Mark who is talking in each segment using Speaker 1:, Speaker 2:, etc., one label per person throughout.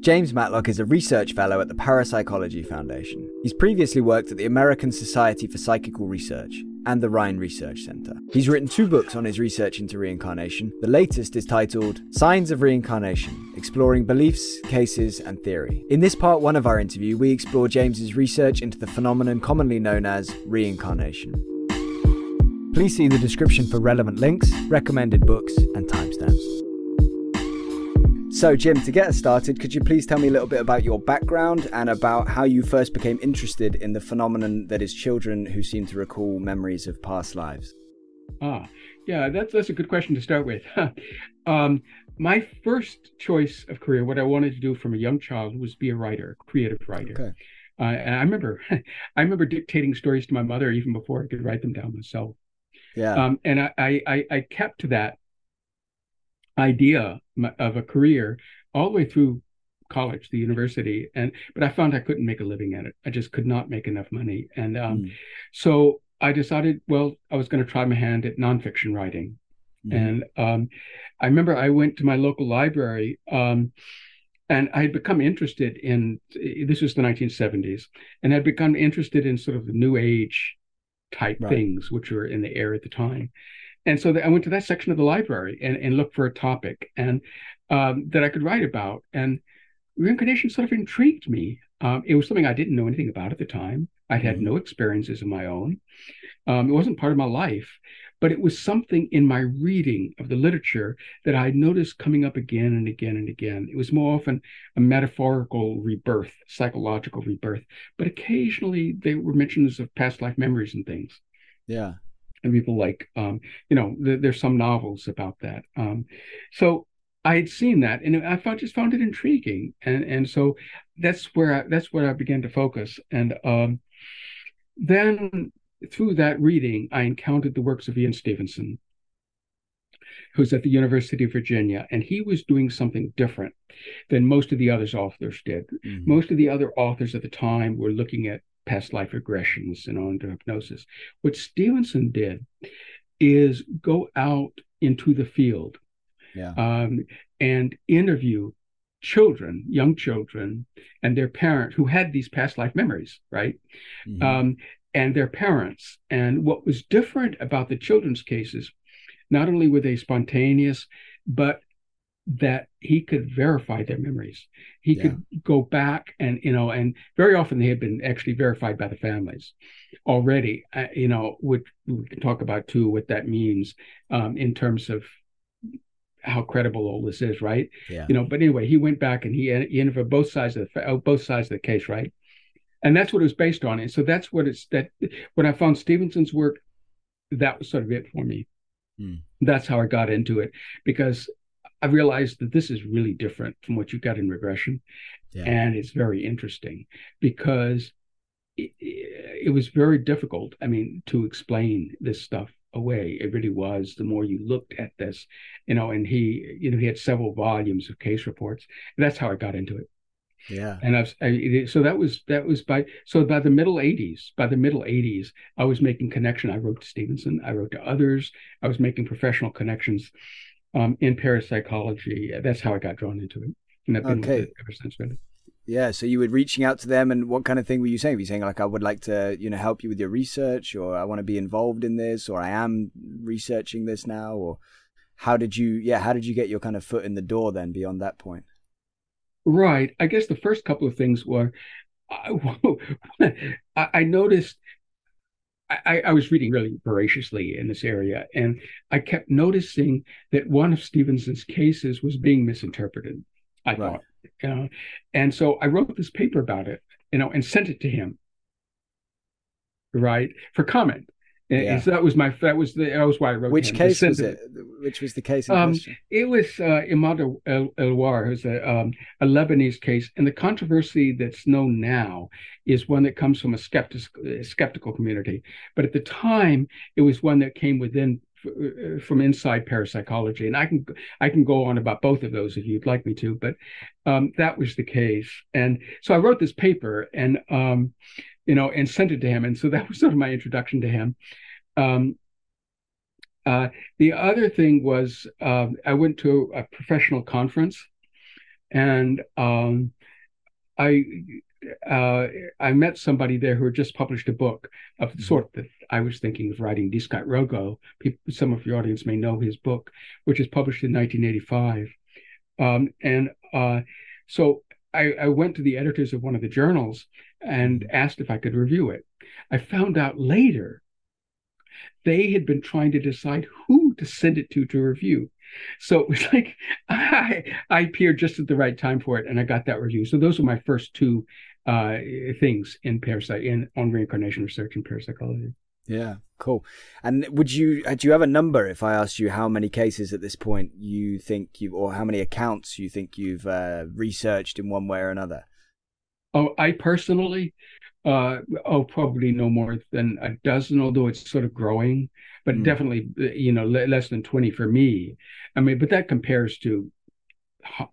Speaker 1: James Matlock is a research fellow at the Parapsychology Foundation. He's previously worked at the American Society for Psychical Research and the Rhine Research Center. He's written two books on his research into reincarnation. The latest is titled Signs of Reincarnation Exploring Beliefs, Cases, and Theory. In this part one of our interview, we explore James's research into the phenomenon commonly known as reincarnation. Please see the description for relevant links, recommended books, and timestamps. So, Jim, to get us started, could you please tell me a little bit about your background and about how you first became interested in the phenomenon that is children who seem to recall memories of past lives?
Speaker 2: Ah, yeah, that's that's a good question to start with. um, my first choice of career, what I wanted to do from a young child, was be a writer, creative writer. Okay. Uh, and I remember, I remember dictating stories to my mother even before I could write them down myself.
Speaker 1: Yeah.
Speaker 2: Um, and I, I, I kept to that idea of a career all the way through college, the university, and but I found I couldn't make a living at it. I just could not make enough money, and um, mm. so I decided, well, I was going to try my hand at nonfiction writing. Mm. And um, I remember I went to my local library, um, and I had become interested in this was the 1970s, and I'd become interested in sort of the new age type right. things, which were in the air at the time. And so I went to that section of the library and, and looked for a topic and um, that I could write about. And reincarnation sort of intrigued me. Um, it was something I didn't know anything about at the time. I had mm-hmm. no experiences of my own. Um, it wasn't part of my life, but it was something in my reading of the literature that I noticed coming up again and again and again. It was more often a metaphorical rebirth, psychological rebirth, but occasionally they were mentions of past life memories and things.
Speaker 1: Yeah
Speaker 2: and people like um, you know th- there's some novels about that um, so i had seen that and i found, just found it intriguing and and so that's where I, that's where i began to focus and um, then through that reading i encountered the works of ian stevenson who's at the university of virginia and he was doing something different than most of the other authors did mm-hmm. most of the other authors at the time were looking at past life regressions and on to hypnosis. What Stevenson did is go out into the field
Speaker 1: yeah.
Speaker 2: um, and interview children, young children, and their parents who had these past life memories, right? Mm-hmm. Um, and their parents. And what was different about the children's cases, not only were they spontaneous, but that he could verify their memories. He yeah. could go back and you know, and very often they had been actually verified by the families already. Uh, you know, which we can talk about too what that means um, in terms of how credible all this is, right?
Speaker 1: Yeah.
Speaker 2: You know, but anyway, he went back and he, he interviewed both sides of the oh, both sides of the case, right? And that's what it was based on. And so that's what it's that when I found Stevenson's work, that was sort of it for me. Hmm. That's how I got into it because I realized that this is really different from what you got in regression. Yeah. And it's very interesting because it, it, was very difficult, I mean, to explain this stuff away. It really was the more you looked at this, you know, and he, you know, he had several volumes of case reports. that's how I got into it.
Speaker 1: Yeah.
Speaker 2: And I've, I, so that was, that was by, so by the middle 80s, by the middle 80s, I was making connection. I wrote to Stevenson, I wrote to others, I was making professional connections um, in parapsychology. That's how I got drawn into it, and I've been okay. ever since. Really.
Speaker 1: Yeah. So you were reaching out to them, and what kind of thing were you saying? Were you saying like, "I would like to, you know, help you with your research," or "I want to be involved in this," or "I am researching this now," or how did you? Yeah, how did you get your kind of foot in the door then? Beyond that point.
Speaker 2: Right. I guess the first couple of things were I, I noticed I, I, was reading really voraciously in this area, and I kept noticing that one of Stevenson's cases was being misinterpreted. I right. thought, you know, and so I wrote this paper about it, you know, and sent it to him, right, for comment. Yeah. So that was my that was the that was why I wrote.
Speaker 1: Which case was it? Which was the case? Um,
Speaker 2: it was uh, Imad El Elawar, who's a um, a Lebanese case, and the controversy that's known now is one that comes from a skeptic, skeptical community, but at the time it was one that came within uh, from inside parapsychology, and I can I can go on about both of those if you'd like me to, but um, that was the case, and so I wrote this paper, and um, you know, and sent it to him. And so that was sort of my introduction to him. Um, uh, the other thing was uh, I went to a professional conference and um, I uh, I met somebody there who had just published a book of the mm-hmm. sort that I was thinking of writing. D. Scott Rogo, people, some of your audience may know his book, which was published in 1985. Um, and uh, so I, I, went to the editors of one of the journals and asked if I could review it. I found out later they had been trying to decide who to send it to to review. So it was like I, I appeared just at the right time for it, and I got that review. So those were my first two uh, things in parasite in on reincarnation research in parapsychology.
Speaker 1: Yeah, cool. And would you uh, do you have a number if I asked you how many cases at this point you think you or how many accounts you think you've uh, researched in one way or another?
Speaker 2: Oh, I personally, uh, oh, probably no more than a dozen, although it's sort of growing, but mm. definitely, you know, less than 20 for me. I mean, but that compares to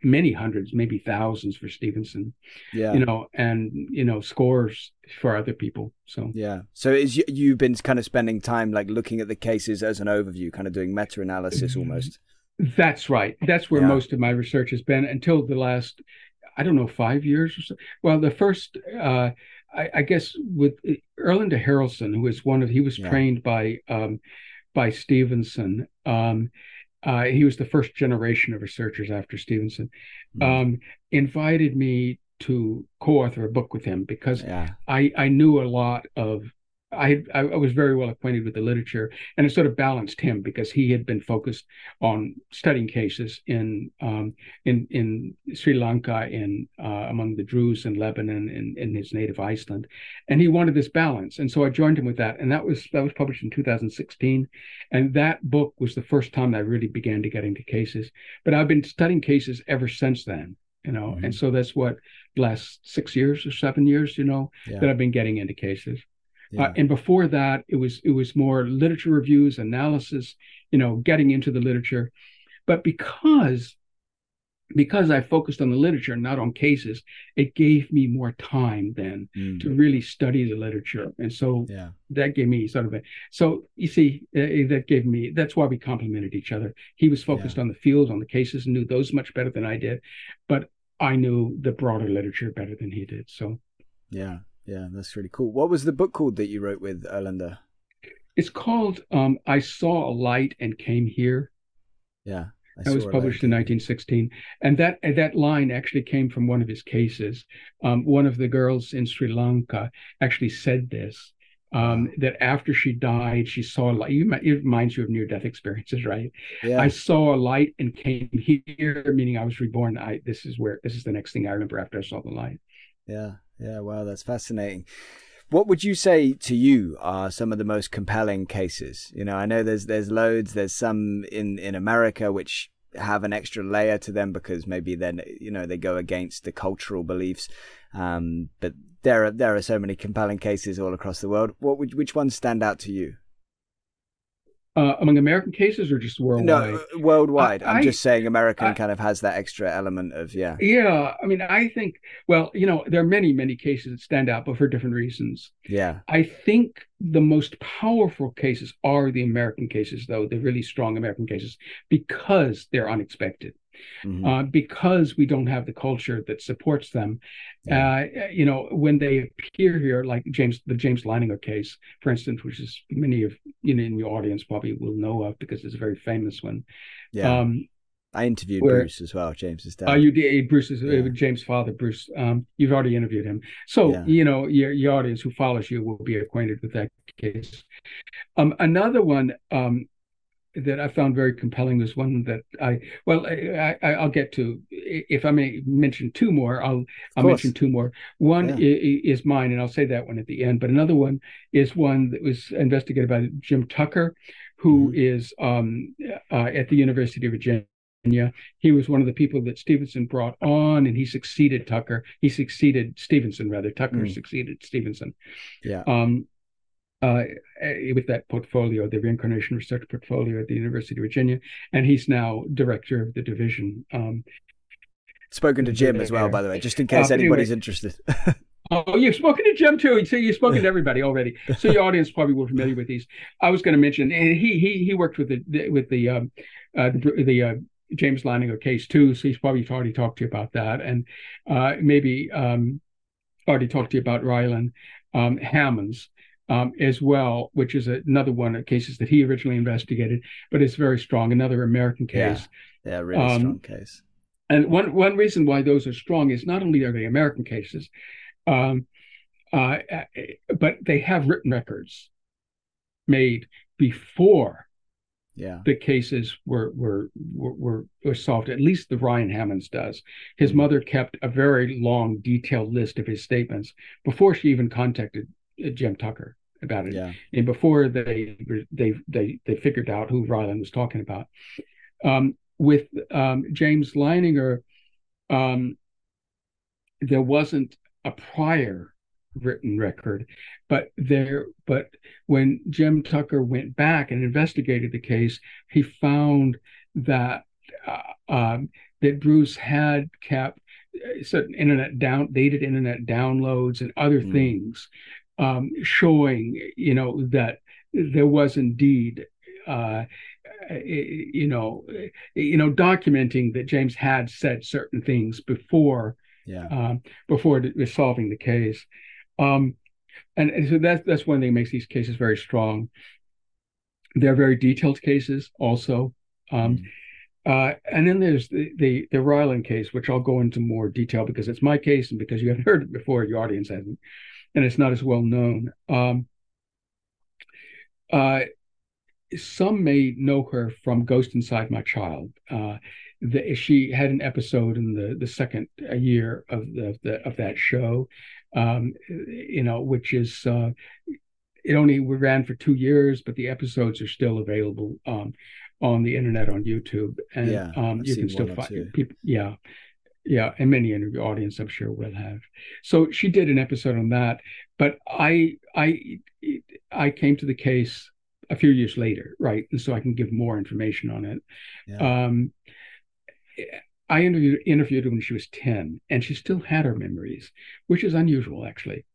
Speaker 2: many hundreds, maybe thousands for Stevenson. Yeah. You know, and you know, scores for other people. So
Speaker 1: yeah. So is you, you've been kind of spending time like looking at the cases as an overview, kind of doing meta analysis almost.
Speaker 2: That's right. That's where yeah. most of my research has been until the last, I don't know, five years or so. Well, the first, uh, I, I guess, with Erlendur Haraldsson, who was one of, he was yeah. trained by, um, by Stevenson. Um, uh, he was the first generation of researchers after Stevenson, mm-hmm. um, invited me to co-author a book with him because yeah. I, I knew a lot of I, I was very well acquainted with the literature, and it sort of balanced him because he had been focused on studying cases in um, in in Sri Lanka, in uh, among the Druze in Lebanon, in, in his native Iceland, and he wanted this balance, and so I joined him with that, and that was that was published in 2016, and that book was the first time I really began to get into cases. But I've been studying cases ever since then, you know, mm-hmm. and so that's what last six years or seven years, you know, yeah. that I've been getting into cases. Uh, yeah. Uh, and before that, it was it was more literature reviews, analysis, you know, getting into the literature. But because because I focused on the literature, not on cases, it gave me more time then mm. to really study the literature. And so yeah. that gave me sort of a, so you see, uh, that gave me, that's why we complemented each other. He was focused yeah. on the field, on the cases, and knew those much better than I did. But I knew the broader literature better than he did. So,
Speaker 1: yeah. Yeah, that's really cool. What was the book called that you wrote with Erlendur?
Speaker 2: It's called um, I Saw a Light and Came Here.
Speaker 1: Yeah.
Speaker 2: That was published in 1916, and that that line actually came from one of his cases. Um, one of the girls in Sri Lanka actually said this um, that after she died, she saw a light. You, it reminds you of near death experiences, right? Yeah. I saw a light and came here, meaning I was reborn. I this is where this is the next thing I remember after I saw the light.
Speaker 1: Yeah, yeah, wow, that's fascinating. What would you say to you are some of the most compelling cases? You know, I know there's there's loads. There's some in in America which have an extra layer to them because maybe then you know they go against the cultural beliefs. Um, but there are there are so many compelling cases all across the world. What would which ones stand out to you?
Speaker 2: Uh, among American cases or just worldwide?
Speaker 1: No, uh, worldwide. I, am just saying American I, kind of has that extra element of yeah.
Speaker 2: Yeah, I mean, I think well, you know, there are many many cases that stand out, but for different reasons.
Speaker 1: Yeah,
Speaker 2: I think the most powerful cases are the American cases, though the really strong American cases, because they're unexpected mm-hmm. uh, because we don't have the culture that supports them. Yeah. Uh, you know, when they appear here, like James, the James Leininger case, for instance, which is many of you know in your audience probably will know of because it's a very famous one.
Speaker 1: Yeah. Um, I interviewed where, Bruce as well, James's dad.
Speaker 2: Uh, you did Bruce's uh. James' father, Bruce. Um, you've already interviewed him, so yeah. you know your your audience who follows you will be acquainted with that case. Um, another one um, that I found very compelling was one that I well I, I will get to if I may mention two more I'll I'll mention two more. One yeah. is, is mine and I'll say that one at the end. But another one is one that was investigated by Jim Tucker, who mm-hmm. is um, uh, at the University of Virginia. He was one of the people that Stevenson brought on, and he succeeded Tucker. He succeeded Stevenson, rather. Tucker mm. succeeded Stevenson.
Speaker 1: Yeah. Um,
Speaker 2: uh, eh, with that portfolio, the reincarnation research portfolio at the University of Virginia, and he's now director of the division. Um,
Speaker 1: spoken to Jim as well, by the way, just in case uh, anybody's anyway, interested.
Speaker 2: oh, you've spoken to Jim too. So you've spoken to everybody already. So your audience probably were familiar with these. I was going to mention, and he he he worked with the with the um, uh, the, the uh, James Leininger case too, so he's probably already talked to you about that, and uh, maybe um, already talked to you about Ryan um, Hammons um, as well, which is another one of cases that he originally investigated, but it's very strong. Another American case.
Speaker 1: Yeah, yeah really um, strong case.
Speaker 2: And one one reason why those are strong is not only are they American cases, um, uh, but they have written records made before
Speaker 1: yeah.
Speaker 2: the cases were, were were were solved. At least the Ryan Hammons does. His mm-hmm. mother kept a very long, detailed list of his statements before she even contacted Jim Tucker about it,
Speaker 1: yeah.
Speaker 2: and before they they they they figured out who Ryan was talking about. Um, with um, James Leininger, um, there wasn't a prior written record, but there but when Jim Tucker went back and investigated the case, he found that uh, um, that Bruce had kept uh, certain internet down dated internet downloads and other mm. things um, showing you know that there was indeed uh, you know you know documenting that James had said certain things before
Speaker 1: yeah.
Speaker 2: um, before solving the case. Um, and, and so that's that's one thing that makes these cases very strong. They're very detailed cases also um, mm. Uh, and then there's the, the the Rylan case, which I'll go into more detail because it's my case and because you haven't heard it before, your audience hasn't and it's not as well known. Um, uh, some may know her from Ghost Inside My Child. Uh, the, she had an episode in the the second year of the, the of that show, um, you know, which is uh, it only ran for two years, but the episodes are still available um, on the internet on YouTube, and
Speaker 1: yeah,
Speaker 2: um, you can still find people. Yeah, yeah, and many in your audience, I'm sure, will have. So she did an episode on that, but I I I came to the case a few years later, right? And so I can give more information on it. Yeah. Um, I interviewed interviewed her when she was ten, and she still had her memories, which is unusual, actually.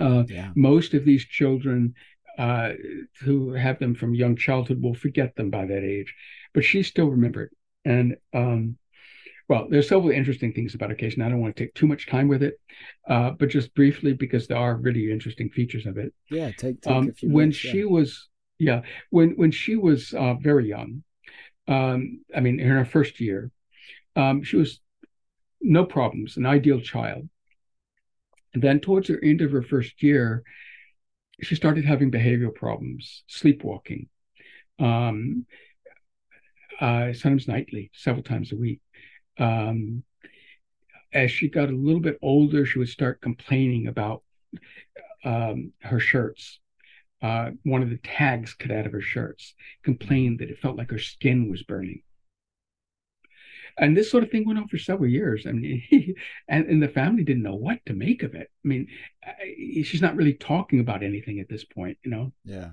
Speaker 2: Uh, yeah. Most of these children uh, who have them from young childhood will forget them by that age, but she still remembered. And um, well, there's several interesting things about occasion. I don't want to take too much time with it, uh, but just briefly because there are really interesting features of it.
Speaker 1: Yeah, take, take
Speaker 2: um, when minutes, she yeah. was yeah when when she was uh, very young, um, I mean in her first year, um, she was no problems, an ideal child. And then towards the end of her first year, she started having behavioral problems, sleepwalking, um, uh, sometimes nightly, several times a week um, as she got a little bit older, she would start complaining about um, her shirts. Uh, one of the tags cut out of her shirts, complained that it felt like her skin was burning. And this sort of thing went on for several years. I mean, and, and the family didn't know what to make of it. I mean, she's not really talking about anything at this point, you know?
Speaker 1: Yeah.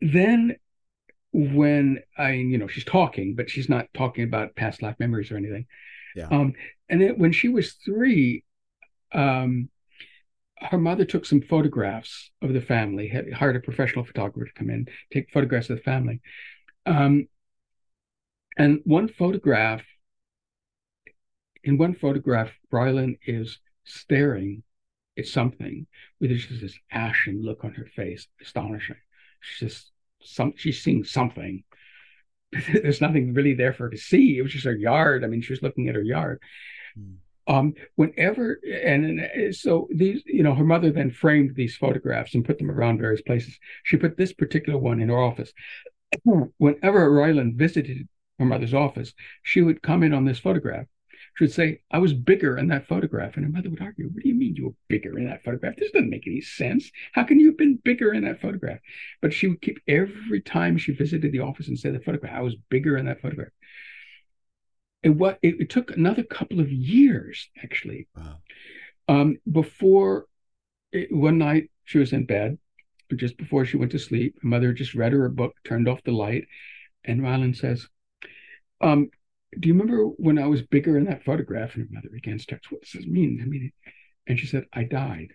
Speaker 2: Then when I, you know, she's talking, but she's not talking about past life memories or anything.
Speaker 1: Yeah.
Speaker 2: Um, and then when she was three, um, her mother took some photographs of the family, had hired a professional photographer to come in, take photographs of the family. Um, and one photograph, in one photograph, Rylan is staring at something with just this ashen look on her face, astonishing. She's just some she's seeing something. There's nothing really there for her to see. It was just her yard. I mean, she was looking at her yard. Mm. Um, whenever and, and so these, you know, her mother then framed these photographs and put them around various places. She put this particular one in her office. Whenever Rylan visited her mother's office, she would comment on this photograph she would say, I was bigger in that photograph. And her mother would argue, What do you mean you were bigger in that photograph? This doesn't make any sense. How can you have been bigger in that photograph? But she would keep every time she visited the office and say the photograph, I was bigger in that photograph. It, what, it, it took another couple of years, actually, wow. um, before it, one night she was in bed, just before she went to sleep. Her mother just read her a book, turned off the light, and Rylan says, um, do you remember when I was bigger in that photograph? And her mother again starts, what does this mean? I mean, and she said, I died.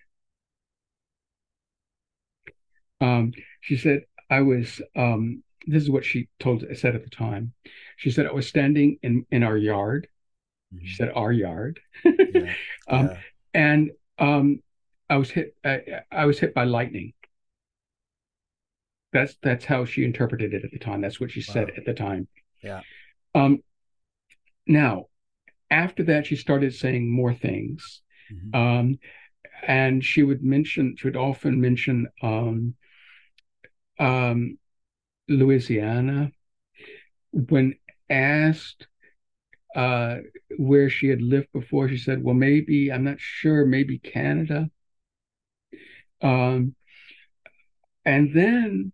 Speaker 2: Um, she said, I was um, this is what she told said at the time. She said I was standing in in our yard. Mm-hmm. She said our yard, yeah. um, yeah. and um, I was hit. I, I was hit by lightning. That's that's how she interpreted it at the time. That's what she said at the time.
Speaker 1: Yeah.
Speaker 2: Um. Now, after that, she started saying more things. Mm-hmm. Um, and she would mention, she would often mention um, um, Louisiana. When asked uh, where she had lived before, she said, "Well, maybe I'm not sure. Maybe Canada." Um, and then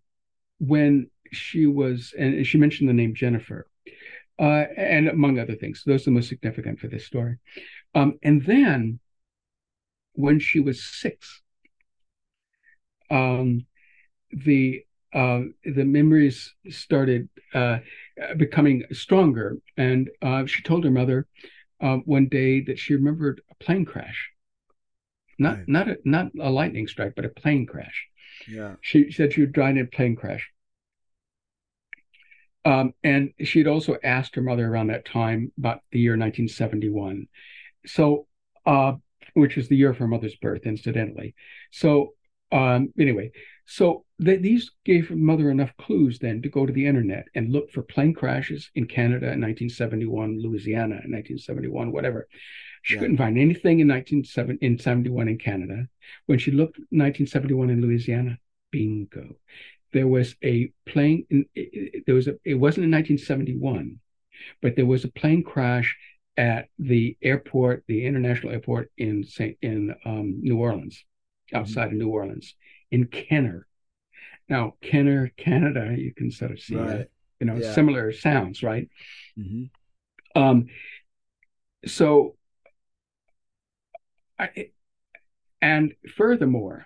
Speaker 2: when she was, and she mentioned the name Jennifer, uh, and among other things, those are the most significant for this story. Um, and then when she was six, um, the uh, the memories started uh, becoming stronger. And uh, she told her mother uh, one day that she remembered a plane crash, not right. not a, not a lightning strike, but a plane crash.
Speaker 1: Yeah,
Speaker 2: she said she was driving in a plane crash. Um, and she'd also asked her mother around that time about the year 1971. So, uh, which is the year of her mother's birth, incidentally. So, um, anyway, so th- these gave her mother enough clues then to go to the internet and look for plane crashes in Canada in 1971, Louisiana in 1971, whatever. She yeah. couldn't find anything in 1971 in Canada. When she looked 1971 in Louisiana, bingo. There was a plane. In, there was a. It wasn't in 1971, but there was a plane crash at the airport, the international airport in Saint in um, New Orleans, outside mm-hmm. of New Orleans in Kenner. Now, Kenner, Canada, you can sort of see right. it, you know, yeah. similar sounds, right? Mm-hmm. Um, so, I, and furthermore,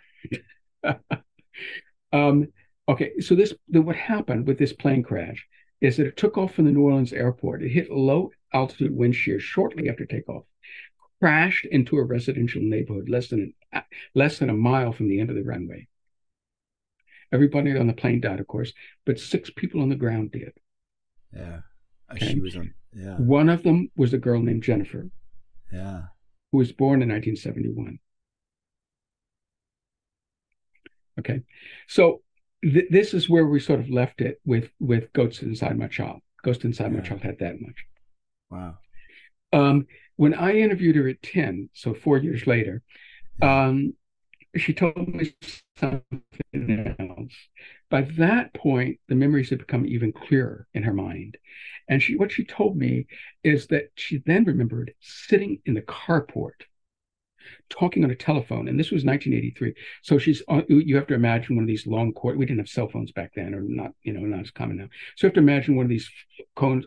Speaker 2: um, okay, so this the, what happened with this plane crash is that it took off from the New Orleans airport. It hit low altitude wind shear shortly after takeoff, crashed into a residential neighborhood less than less than a mile from the end of the runway. Everybody on the plane died, of course, but six people on the ground did.
Speaker 1: Yeah. Uh, okay? She was on. Yeah.
Speaker 2: One of them was a girl named Jennifer.
Speaker 1: Yeah.
Speaker 2: Who was born in 1971. Okay. So th- this is where we sort of left it with with Ghost Inside My Child. Ghost Inside yeah. My Child had that much.
Speaker 1: Wow.
Speaker 2: Um, when I interviewed her at 10, so four years later, um, she told me something else. By that point, the memories had become even clearer in her mind. And she, what she told me is that she then remembered sitting in the carport talking on a telephone, and this was 1983. So she's uh, on, you have to imagine one of these long cord. We didn't have cell phones back then, or not, you know, not as common now. So you have to imagine one of these cones,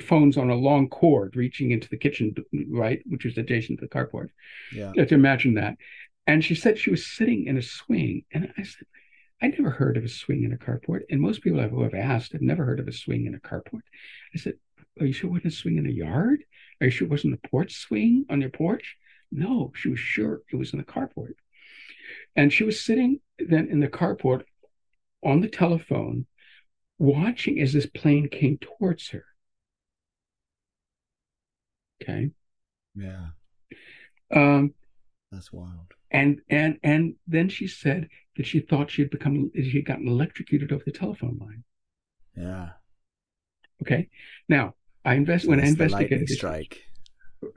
Speaker 2: phones on a long cord reaching into the kitchen, right, which is adjacent to the carport.
Speaker 1: Yeah,
Speaker 2: you have to imagine that. And she said she was sitting in a swing. And I said, I never heard of a swing in a carport. And most people who have asked have never heard of a swing in a carport. I said, Are you sure it wasn't a swing in a yard? Are you sure it wasn't a porch swing on your porch? No, she was sure it was in the carport. And she was sitting then in the carport on the telephone, watching as this plane came towards her. Okay.
Speaker 1: Yeah.
Speaker 2: Um,
Speaker 1: That's wild
Speaker 2: and and and then she said that she thought she had become she had gotten electrocuted over the telephone line.
Speaker 1: Yeah.
Speaker 2: Okay. Now I invest when I investigated
Speaker 1: strike.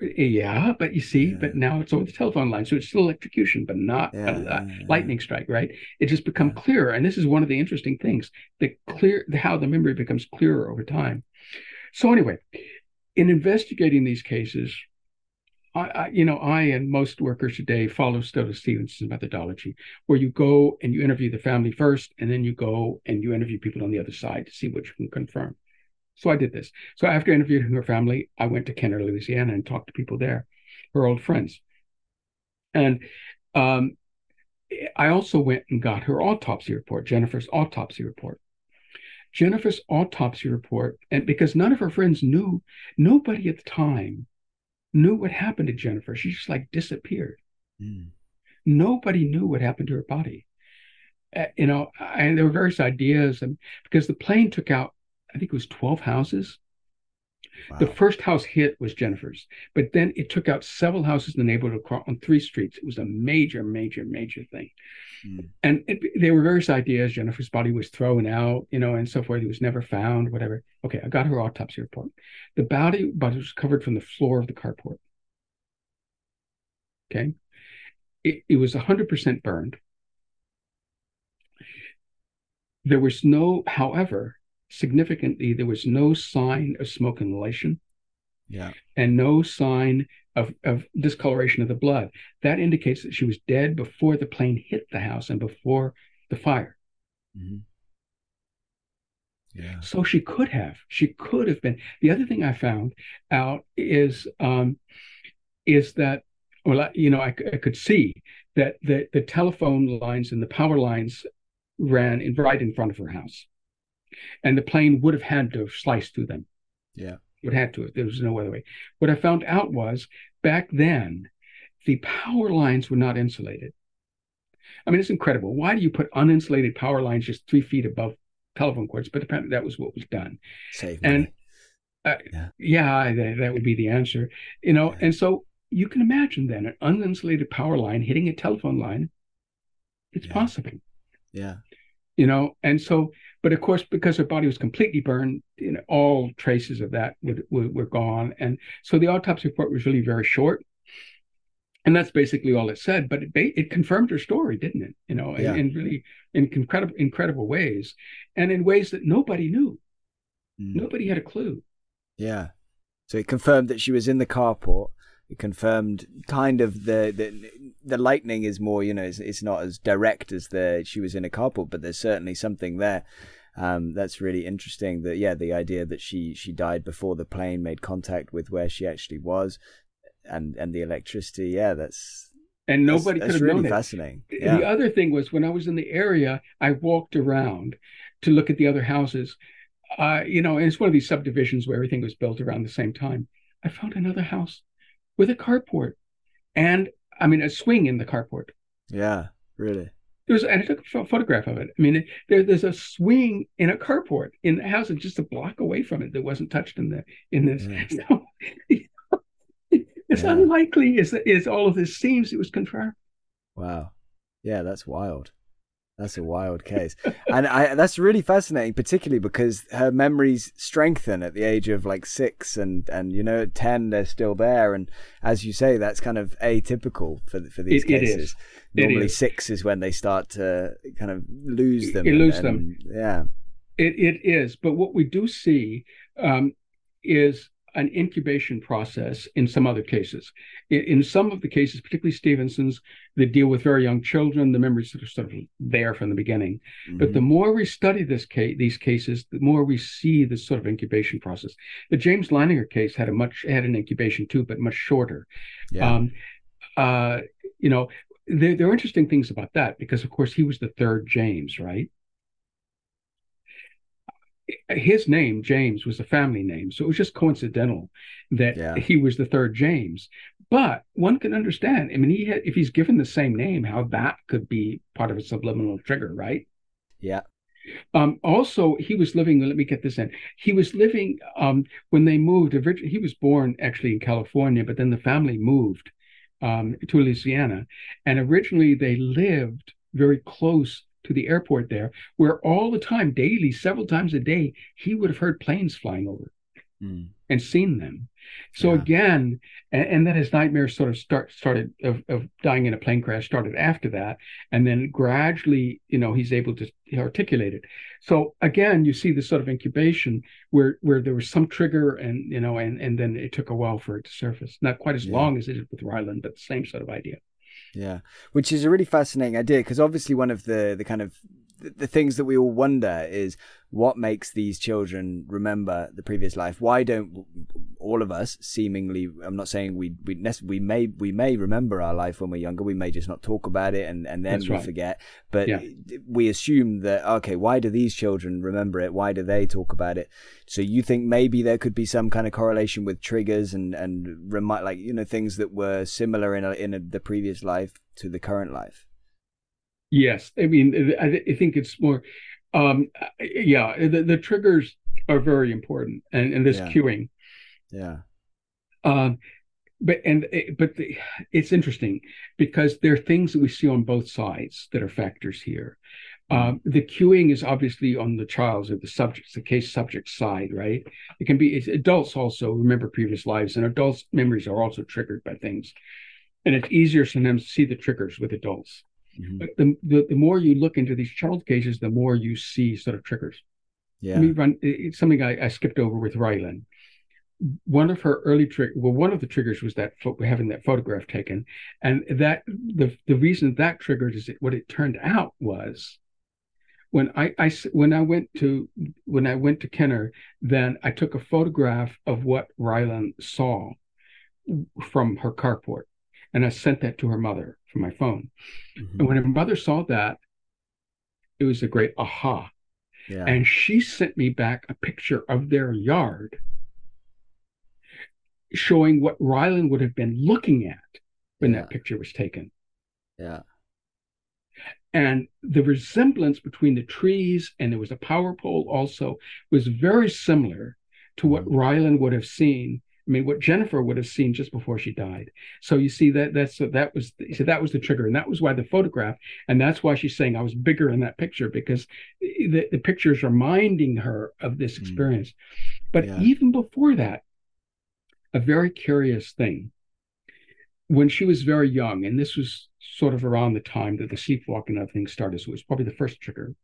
Speaker 2: Yeah, but you see, yeah. but now it's over the telephone line, so it's still electrocution, but not yeah, a, a yeah, lightning strike, right? It just become clearer, and this is one of the interesting things: the clear how the memory becomes clearer over time. So anyway, in investigating these cases, I, I, you know, I and most workers today follow Stoddard Stevenson's methodology, where you go and you interview the family first, and then you go and you interview people on the other side to see what you can confirm. So I did this. So after interviewing her family, I went to Kenner, Louisiana, and talked to people there, her old friends. And um, I also went and got her autopsy report, Jennifer's autopsy report. Jennifer's autopsy report, and because none of her friends knew, nobody at the time knew what happened to Jennifer. She just like disappeared. Mm. Nobody knew what happened to her body. uh, you know, and there were various ideas, and because the plane took out, I think it was twelve houses. Wow. The first house hit was Jennifer's, but then it took out several houses in the neighborhood on three streets. It was a major, major, major thing. Mm. And it, there were various ideas. Jennifer's body was thrown out, you know, and so forth. It was never found, whatever. Okay, I got her autopsy report. The body, body was covered from the floor of the carport. Okay. It, it was 100% burned. There was no, however, significantly, there was no sign of smoke inhalation.
Speaker 1: Yeah.
Speaker 2: And no sign of, of discoloration of the blood. That indicates that she was dead before the plane hit the house and before the fire. Mm-hmm.
Speaker 1: Yeah.
Speaker 2: So she could have. She could have been. The other thing I found out is um, is that well, you know, I, I could see that the the telephone lines and the power lines ran in right in front of her house, and the plane would have had to have sliced through them.
Speaker 1: Yeah
Speaker 2: would have to. There was no other way. What I found out was back then, the power lines were not insulated. I mean, it's incredible. Why do you put uninsulated power lines just three feet above telephone cords? But apparently, that was what was done.
Speaker 1: Save
Speaker 2: and uh, yeah, yeah that, that, would be the answer. You know, yeah. and so you can imagine then an uninsulated power line hitting a telephone line. It's
Speaker 1: yeah.
Speaker 2: possible.
Speaker 1: Yeah
Speaker 2: you know and so but of course because her body was completely burned you know all traces of that would, were, were gone. And so the autopsy report was really very short. And that's basically all it said but it, it confirmed her story didn't it? You know yeah. in, in, really in incredible incredible ways. And in ways that nobody knew. Mm. nobody had a clue.
Speaker 1: Yeah. So it confirmed that she was in the carport confirmed kind of the, the the lightning is more you know it's, it's not as direct as the she was in a carport but there's certainly something there um, that's really interesting that yeah the idea that she she died before the plane made contact with where she actually was and and the electricity yeah that's
Speaker 2: and nobody that's, could have
Speaker 1: really
Speaker 2: known
Speaker 1: fascinating. Yeah.
Speaker 2: The other thing was when I was in the area, I walked around to look at the other houses. Uh, you know, and it's one of these subdivisions where everything was built around the same time. I found another house with a carport and I mean a swing in the carport.
Speaker 1: Yeah, really.
Speaker 2: There's and I took a photograph of it. I mean, there, there's a swing in a carport in the house, just a block away from it that wasn't touched in the in this. Mm. So, it's yeah. unlikely as as all of this seems. It was confirmed.
Speaker 1: Wow, yeah, that's wild. That's a wild case, and I, that's really fascinating, particularly because her memories strengthen at the age of like six, and and you know at ten they're still there, and as you say, that's kind of atypical for for these
Speaker 2: it,
Speaker 1: cases. Normally, six is when they start to kind of lose them.
Speaker 2: It lose them,
Speaker 1: yeah.
Speaker 2: It it is, but what we do see um, is an incubation process in some other cases. In, in, some of the cases, particularly Stevenson's, that deal with very young children, the memories that are sort of there from the beginning. Mm-hmm. But the more we study this case, these cases, the more we see this sort of incubation process. The James Leininger case had a much had an incubation too, but much shorter.
Speaker 1: Yeah. Um,
Speaker 2: uh, you know, there, there are interesting things about that because, of course, he was the third James, right? His name James was a family name, so it was just coincidental that yeah. he was the third James. But one can understand. I mean, he had, if he's given the same name, how that could be part of a subliminal trigger, right?
Speaker 1: Yeah.
Speaker 2: Um, also, he was living. Let me get this in. He was living um, when they moved. He was born actually in California, but then the family moved um, to Louisiana, and originally they lived very close to the airport there, where all the time, daily, several times a day, he would have heard planes flying over mm. and seen them. So yeah. again, and, and, then his nightmares sort of start started of, of dying in a plane crash started after that, and then gradually, you know, he's able to articulate it. So again, you see this sort of incubation where where there was some trigger, and you know, and and then it took a while for it to surface. Not quite as yeah. long as it did with Ryland, but the same sort of idea.
Speaker 1: Yeah, which is a really fascinating idea because obviously one of the the kind of the things that we all wonder is what makes these children remember the previous life why don't all of us seemingly i'm not saying we we we may we may remember our life when we're younger we may just not talk about it and and then That's we right. forget but yeah. we assume that okay why do these children remember it why do they talk about it so you think maybe there could be some kind of correlation with triggers and and remind like you know things that were similar in a, in a, the previous life to the current life
Speaker 2: Yes, I mean, I, I think it's more. Um, yeah, the, the triggers are very important, and and this
Speaker 1: Yeah.
Speaker 2: cueing.
Speaker 1: Yeah.
Speaker 2: Um, but and but the, it's interesting because there are things that we see on both sides that are factors here. Um, the cueing is obviously on the child's or the subject's, the case subject side, right? It can be it's, adults also remember previous lives, and adults' memories are also triggered by things, and it's easier sometimes to see the triggers with adults.
Speaker 1: Mhm.
Speaker 2: But the, the the more you look into these child cases, the more you see sort of triggers.
Speaker 1: Yeah.
Speaker 2: Let me run. It's something I, I skipped over with Rylan. One of her early trick, well, one of the triggers was that pho- having that photograph taken, and that the the reason that triggered is it, what it turned out was when I, I when I went to when I went to Kenner, then I took a photograph of what Rylan saw from her carport, and I sent that to her mother from my phone.
Speaker 1: Mhm.
Speaker 2: And when her mother saw that, it was a great aha.
Speaker 1: Yeah.
Speaker 2: And she sent me back a picture of their yard showing what Rylan would have been looking at when
Speaker 1: Yeah.
Speaker 2: that picture was taken.
Speaker 1: yeah.
Speaker 2: And the resemblance between the trees and there was a power pole also was very similar to what
Speaker 1: Mhm.
Speaker 2: Rylan would have seen. I mean, what Jennifer would have seen just before she died. So you see that that's that was so that was the trigger, and that was why the photograph, and that's why she's saying I was bigger in that picture because the, the picture is reminding her of this
Speaker 1: Mm.
Speaker 2: experience. But
Speaker 1: Yeah.
Speaker 2: even before that, a very curious thing. When she was very young, and this was sort of around the time that the sleepwalking of things started, so it was probably the first trigger.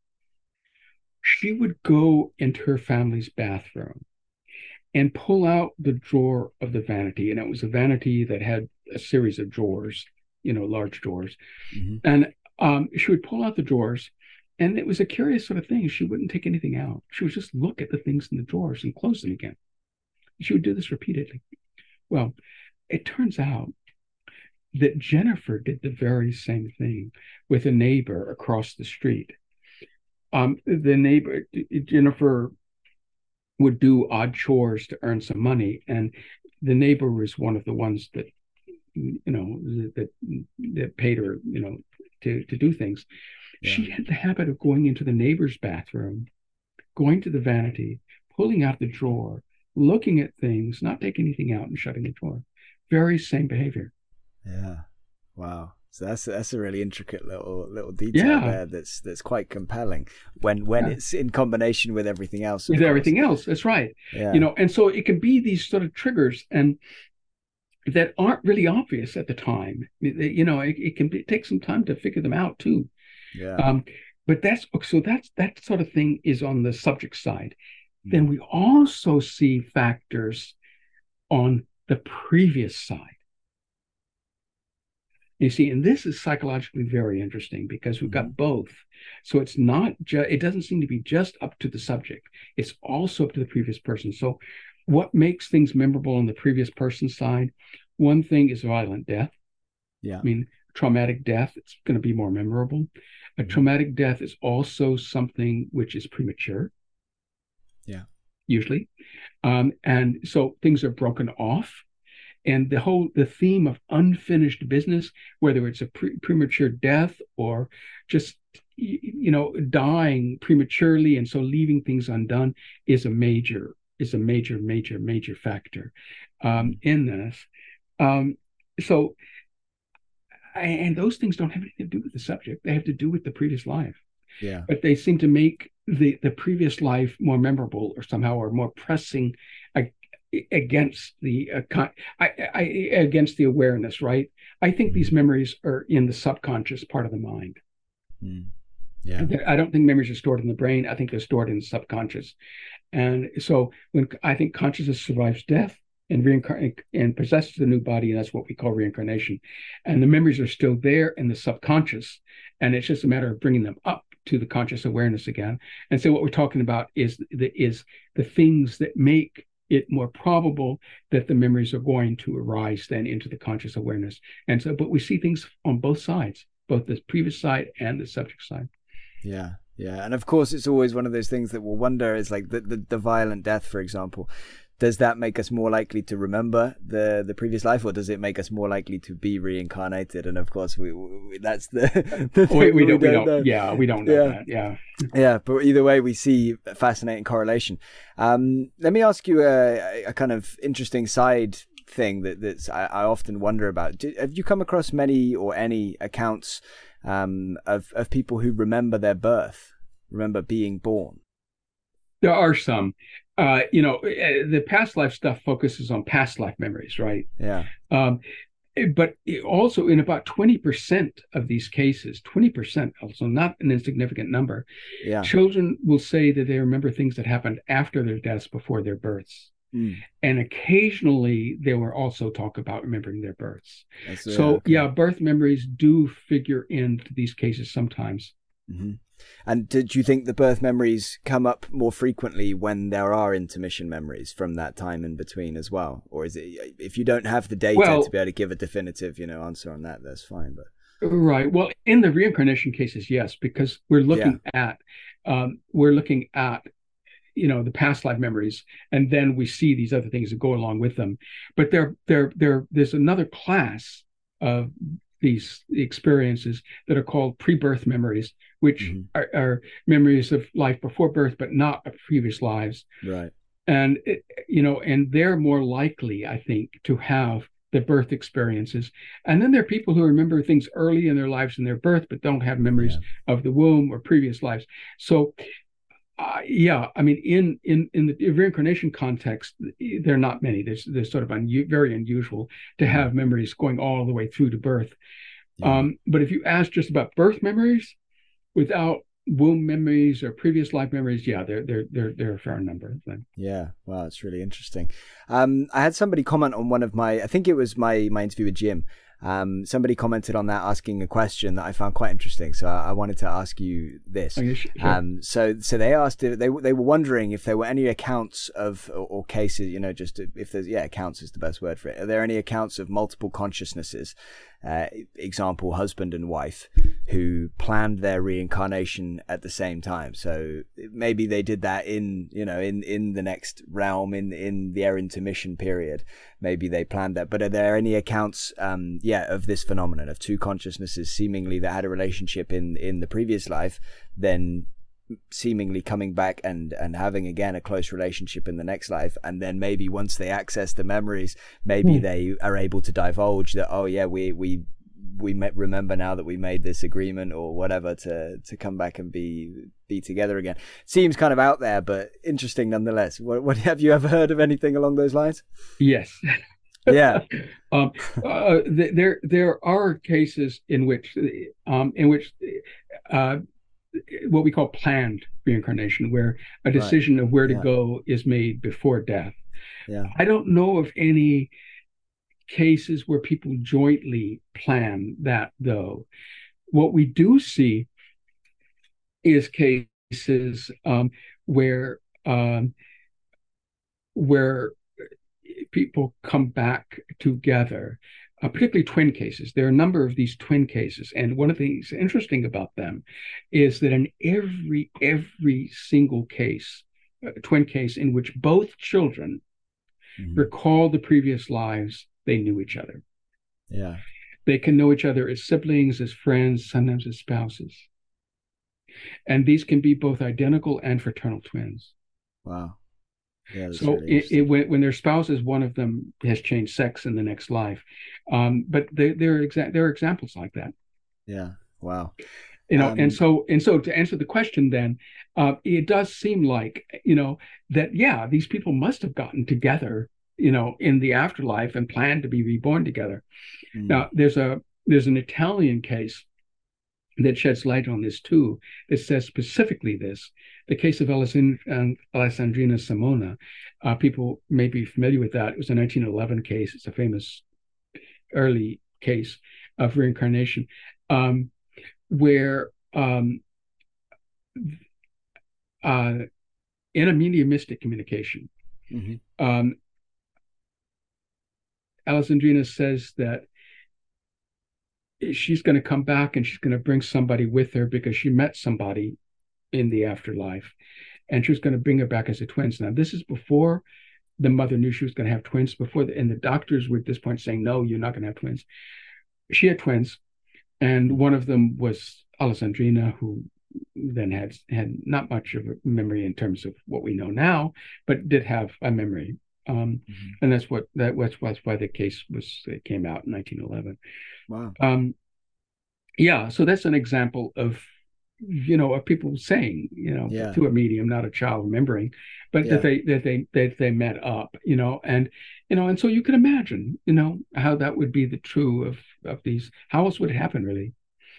Speaker 2: She would go into her family's bathroom and pull out the drawer of the vanity, and it was a vanity that had a series of drawers, you know, large drawers.
Speaker 1: Mhm.
Speaker 2: And um, she would pull out the drawers, and it was a curious sort of thing. She wouldn't take anything out. She would just look at the things in the drawers and close them again. She would do this repeatedly. Well, it turns out that Jennifer did the very same thing with a neighbor across the street. Um, the neighbor, Jennifer, would do odd chores to earn some money, and the neighbor was one of the ones that, you know, that that paid her, you know, to to do things. She had the habit of going into the neighbor's bathroom, going to the vanity, pulling out the drawer, looking at things, not taking anything out, and shutting the drawer. Very same behavior.
Speaker 1: Yeah. Wow. So that's that's a really intricate little little detail
Speaker 2: Yeah.
Speaker 1: there. That's that's quite compelling when when
Speaker 2: Yeah.
Speaker 1: it's in combination with everything else.
Speaker 2: With
Speaker 1: course.
Speaker 2: everything else, that's right.
Speaker 1: Yeah.
Speaker 2: You know, and so it can be these sort of triggers and that aren't really obvious at the time. You know, it, it can be, take some time to figure them out too.
Speaker 1: Yeah.
Speaker 2: Um, but that's so that's that sort of thing is on the subject side.
Speaker 1: Mm.
Speaker 2: Then we also see factors on the previous side. You see, and this is psychologically very interesting because we've got both. So it's not just, it doesn't seem to be just up to the subject, it's also up to the previous person. So, what makes things memorable on the previous person's side? One thing is violent death.
Speaker 1: yeah.
Speaker 2: I mean, traumatic death, it's going to be more memorable. A
Speaker 1: Mhm.
Speaker 2: traumatic death is also something which is premature.
Speaker 1: Yeah.
Speaker 2: Usually. Um, and so things are broken off. And the whole the theme of unfinished business, whether it's a pre- premature death or just you know dying prematurely and so leaving things undone, is a major is a major major major factor um, in this. Um, so and those things don't have anything to do with the subject they have to do with the previous life
Speaker 1: Yeah.
Speaker 2: but they seem to make the the previous life more memorable or somehow or more pressing against the uh, I, I, against the awareness right? I think these memories are in the subconscious part of the mind.
Speaker 1: Mm. Yeah.
Speaker 2: i don't think memories are stored in the brain. I think they're stored in the subconscious. And so when i think consciousness survives death and reincarnate and possesses the new body and that's what we call reincarnation. And the memories are still there in the subconscious and it's just a matter of bringing them up to the conscious awareness again. And so what we're talking about is the is the things that make it more probable that the memories are going to arise then into the conscious awareness. And so but we see things on both sides both the previous side and the subject side.
Speaker 1: Yeah, yeah, and of course, it's always one of those things that we'll wonder is like the, the the violent death, for example. Does that make us more likely to remember the the previous life, or does it make us more likely to be reincarnated? And of course, we, we that's the, the
Speaker 2: we, we, don't, we don't, know. Yeah, we don't know
Speaker 1: yeah.
Speaker 2: that. Yeah,
Speaker 1: yeah. But either way, we see a fascinating correlation. Um, let me ask you a, a kind of interesting side thing that that's I, I often wonder about. Do, have you come across many or any accounts um, of of people who remember their birth, remember being born?
Speaker 2: There are some. Uh, you know, eh, the past life stuff focuses on past life memories, right?
Speaker 1: Yeah.
Speaker 2: Um, eh, but also in about 20% of these cases 20% also not an insignificant number
Speaker 1: yeah.
Speaker 2: children will say that they remember things that happened after their deaths before their births
Speaker 1: Mm.
Speaker 2: And occasionally they will also talk about remembering their births.
Speaker 1: That's,
Speaker 2: so,
Speaker 1: okay.
Speaker 2: yeah, birth memories do figure into these cases sometimes.
Speaker 1: Mm-hmm. And do you think the birth memories come up more frequently when there are intermission memories from that time in between as well? Or is it, if you don't have the data
Speaker 2: well,
Speaker 1: to be able to give a definitive, you know, answer on that, that's fine. But
Speaker 2: Right. Well, in the reincarnation cases, yes, because we're looking yeah. at um, we're looking at you know the past life memories and then we see these other things that go along with them but there there there there's another class of these experiences that are called pre-birth memories which mm-hmm. are, are, memories of life before birth but not of previous lives
Speaker 1: right
Speaker 2: and it, you know and they're more likely i think to have the birth experiences and then there are people who remember things early in their lives in their birth but don't have memories yeah. of the womb or previous lives so uh, yeah, I mean, in in in the reincarnation context, there are not many. There's there's sort of un, very unusual to mm-hmm. have memories going all the way through to birth. Yeah. Um, but if you ask just about birth memories, without womb memories or previous life memories, yeah, they're they're they're they're a fair number. of them.
Speaker 1: Yeah, wow, it's really interesting. Um, I had somebody comment on one of my, I think it was my my interview with Jim, um, somebody commented on that asking a question that I found quite interesting. So I, I wanted to ask you this.
Speaker 2: Oh, sure.
Speaker 1: um, so so they asked they they were wondering if there were any accounts of or, or, cases, you know, just if there's yeah, accounts is the best word for it. Are there any accounts of multiple consciousnesses uh, example, husband and wife, who planned their reincarnation at the same time. So maybe they did that in, you know, in, in the next realm, in, in their intermission period. Maybe they planned that. But are there any accounts, um, yeah, of this phenomenon of two consciousnesses seemingly that had a relationship in, in the previous life, then seemingly coming back and and having again a close relationship in the next life and then maybe once they access the memories maybe mm. they are able to divulge that oh yeah we we we remember now that we made this agreement or whatever to to come back and be be together again seems kind of out there but interesting nonetheless what, what have you ever heard of anything along those lines
Speaker 2: yes
Speaker 1: yeah
Speaker 2: um, uh, th- there there are cases in which um, in which uh, what we call planned reincarnation, where a decision right. of where to yeah. go is made before death.
Speaker 1: Yeah.
Speaker 2: I don't know of any cases where people jointly plan that, though. What we do see is cases um, where um, where people come back together uh, particularly twin cases. There are a number of these twin cases, and one of the things interesting about them is that in every every single case, uh, twin case in which both children mm-hmm. recall the previous lives, they knew each other.
Speaker 1: Yeah,
Speaker 2: they can know each other as siblings, as friends, sometimes as spouses, and these can be both identical and fraternal twins.
Speaker 1: Wow.
Speaker 2: Yeah, so it, it, when, when their spouses, one of them has changed sex in the next life, um, but there there are exa- there are examples like that.
Speaker 1: Yeah. Wow.
Speaker 2: You know, um, and so and so to answer the question, then uh, it does seem like you know that yeah, these people must have gotten together, you know, in the afterlife and plan to be reborn together. Mm. Now, there's a there's an Italian case that sheds light on this too. That says specifically this: the case of and Alessandrina Samona. Uh, people may be familiar with that. It was a 1911 case. It's a famous early case of reincarnation, um, where um, uh, in a mediumistic communication,
Speaker 1: mm-hmm.
Speaker 2: um, Alessandrina says that she's going to come back and she's going to bring somebody with her because she met somebody in the afterlife and she was going to bring her back as a twins now this is before the mother knew she was going to have twins before, the, and the doctors were at this point saying, "No, you're not going to have twins." She had twins, and one of them was Alessandrina, who then had had not much of a memory in terms of what we know now, but did have a memory. Um, mm-hmm. And that's what that was, was why the case was it came out in 1911. Wow. Um, yeah, so that's an example of you know of people saying you know yeah. to a medium, not a child remembering, but yeah. that they that they that they met up, you know, and you know, and so you can imagine, you know, how that would be the true of of these. How else would it happen, really?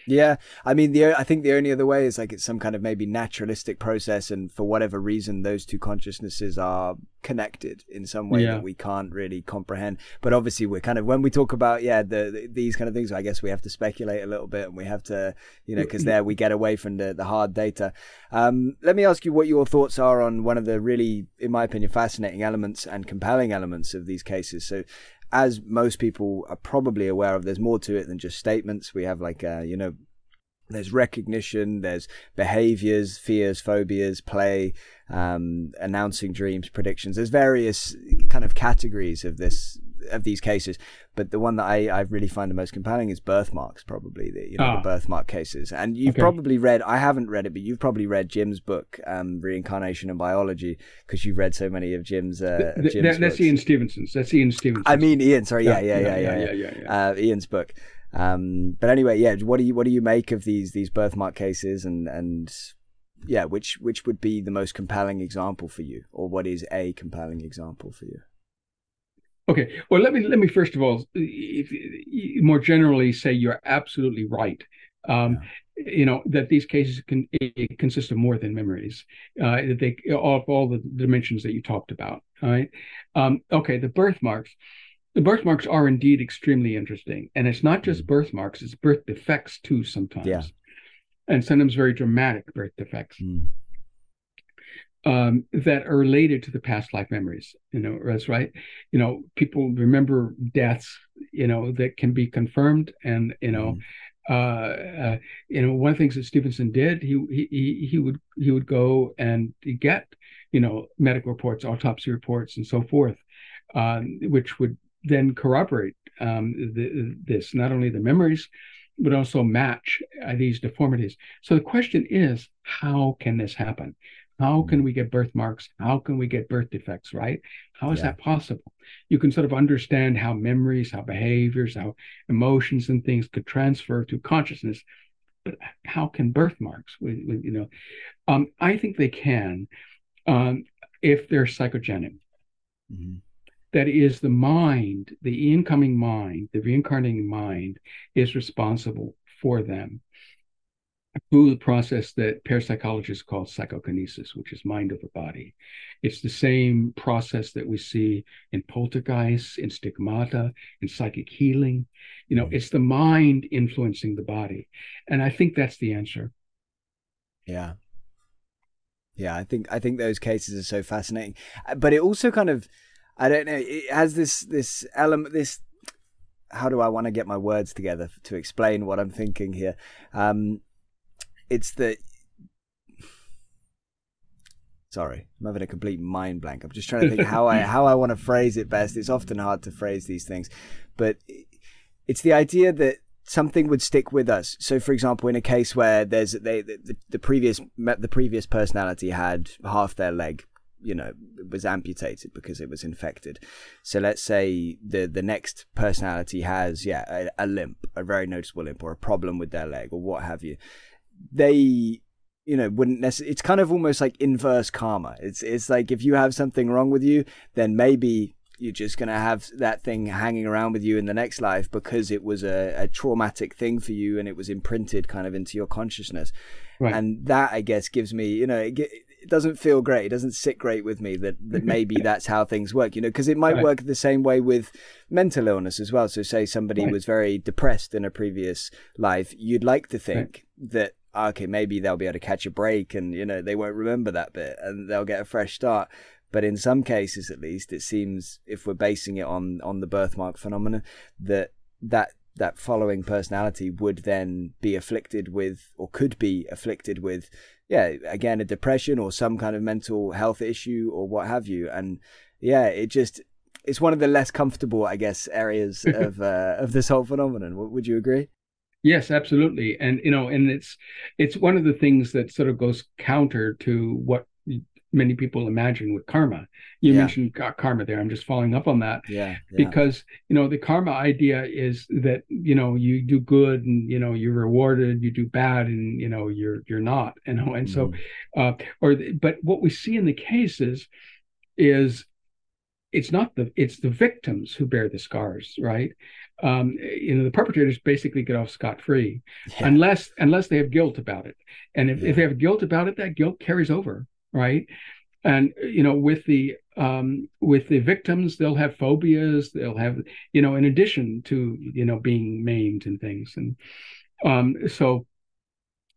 Speaker 1: Yeah, I mean, the I think the only other way is like it's some kind of maybe naturalistic process, and for whatever reason, those two consciousnesses are connected in some way yeah. that we can't really comprehend. But obviously, we're kind of when we talk about yeah the, the, these kind of things, I guess we have to speculate a little bit, and we have to you know because there we get away from the the hard data. Um, let me ask you what your thoughts are on one of the really, in my opinion, fascinating elements and compelling elements of these cases. So as most people are probably aware of, there's more to it than just statements. We have like, uh, you know, there's recognition, there's behaviors, fears, phobias, play, um, announcing dreams, predictions. There's various kind of categories of this of these cases, but the one that I, I really find the most compelling is birthmarks, probably the you know ah. the birthmark cases. And you've okay. probably read I haven't read it, but you've probably read Jim's book, um, Reincarnation and Biology, because you've read so many of Jim's. Uh,
Speaker 2: the,
Speaker 1: Jim's that,
Speaker 2: that's Ian Stevenson's. That's Ian Stevenson's. I
Speaker 1: mean Ian. Sorry, yeah, yeah, yeah, yeah, yeah, yeah. yeah, yeah, yeah. Uh, Ian's book. Um, but anyway, yeah. What do you what do you make of these these birthmark cases and and yeah, which which would be the most compelling example for you, or what is a compelling example for you?
Speaker 2: Okay, well let me let me first of all, if, more generally say you're absolutely right. Um, yeah. You know that these cases can consist of more than memories. Uh, that they all all the dimensions that you talked about. All right. Um, okay, the birthmarks. The birthmarks are indeed extremely interesting, and it's not just mm. birthmarks; it's birth defects too. Sometimes. Yeah and sometimes very dramatic birth defects mm. Um, that are related to the past life memories. You know, that's right. You know, people remember deaths. You know, that can be confirmed, and you know. Mm. Uh, uh, you know, one of the things that Stevenson did, he he he would he would go and get, you know, medical reports, autopsy reports, and so forth, um, which would then corroborate um, the, this not only the memories, but also match uh, these deformities. So the question is, how can this happen? How can we get birthmarks? How can we get birth defects, right? How is yeah. that possible? You can sort of understand how memories, how behaviors, how emotions and things could transfer to consciousness, but how can birthmarks, you know? Um, I think they can um, if they're psychogenic. Mm-hmm that is the mind, the incoming mind, the reincarnating mind is responsible for them through the process that parapsychologists call psychokinesis, which is mind over body. It's the same process that we see in poltergeists, in stigmata, in psychic healing. You know, mm. it's the mind influencing the body. And I think that's the answer.
Speaker 1: Yeah. Yeah, I think I think those cases are so fascinating. Uh, but it also kind of I don't know. It has this this element. This how do I want to get my words together to explain what I'm thinking here? Um, it's that. Sorry, I'm having a complete mind blank. I'm just trying to think how I how I want to phrase it best. It's often hard to phrase these things, but it's the idea that something would stick with us. So, for example, in a case where there's they the, the previous the previous personality had half their leg you know was amputated because it was infected so let's say the the next personality has yeah a, a limp a very noticeable limp or a problem with their leg or what have you they you know wouldn't necessarily it's kind of almost like inverse karma it's it's like if you have something wrong with you then maybe you're just going to have that thing hanging around with you in the next life because it was a, a traumatic thing for you and it was imprinted kind of into your consciousness right. and that i guess gives me you know it, it doesn't feel great. It doesn't sit great with me that, that maybe that's how things work, you know, because it might right. work the same way with mental illness as well. So, say somebody right. was very depressed in a previous life, you'd like to think that, okay, maybe they'll be able to catch a break and, you know, they won't remember that bit and they'll get a fresh start. But in some cases, at least, it seems if we're basing it on on the birthmark phenomenon, that that that following personality would then be afflicted with or could be afflicted with yeah again a depression or some kind of mental health issue or what have you and yeah, it just it's one of the less comfortable, I guess, areas of uh, of this whole phenomenon. Would you agree?
Speaker 2: Yes, absolutely. And you know, and it's it's one of the things that sort of goes counter to what many people imagine with karma. You yeah. mentioned karma there. I'm just following up on that.
Speaker 1: Yeah,
Speaker 2: yeah, Because, you know, the karma idea is that, you know, you do good and, you know, you're rewarded, you do bad and, you know, you're you're not, you know. And mm-hmm. so uh or but what we see in the cases is it's not the it's the victims who bear the scars, right? Um, you know, the perpetrators basically get off scot free, yeah. unless unless they have guilt about it. And if, yeah. if they have guilt about it, that guilt carries over right? And you know, with the um, with the victims, they'll have phobias. They'll have you know, in addition to you know being maimed and things, and um, so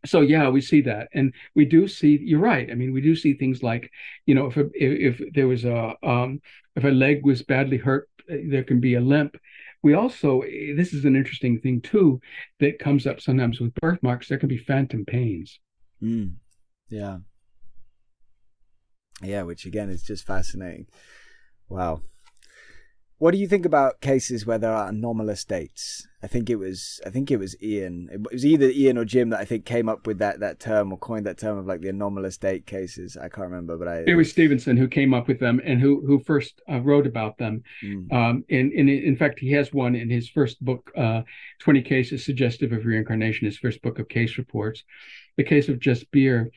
Speaker 2: so yeah we see that and we do see you're right i mean we do see things like you know if a, if, if there was a um, if a leg was badly hurt there can be a limp we also this is an interesting thing too that comes up sometimes with birthmarks there can be phantom pains
Speaker 1: mm. yeah yeah, which again is just fascinating. Wow. What do you think about cases where there are anomalous dates? I think it was I think it was Ian. It was either Ian or Jim that I think came up with that that term or coined that term of like the anomalous date cases. I can't remember, but I
Speaker 2: it was Stevenson who came up with them and who who first uh, wrote about them. Mm. Um, and, and in fact, he has one in his first book, uh, Twenty Cases Suggestive of Reincarnation. His first book of case reports, the case of Jasbir.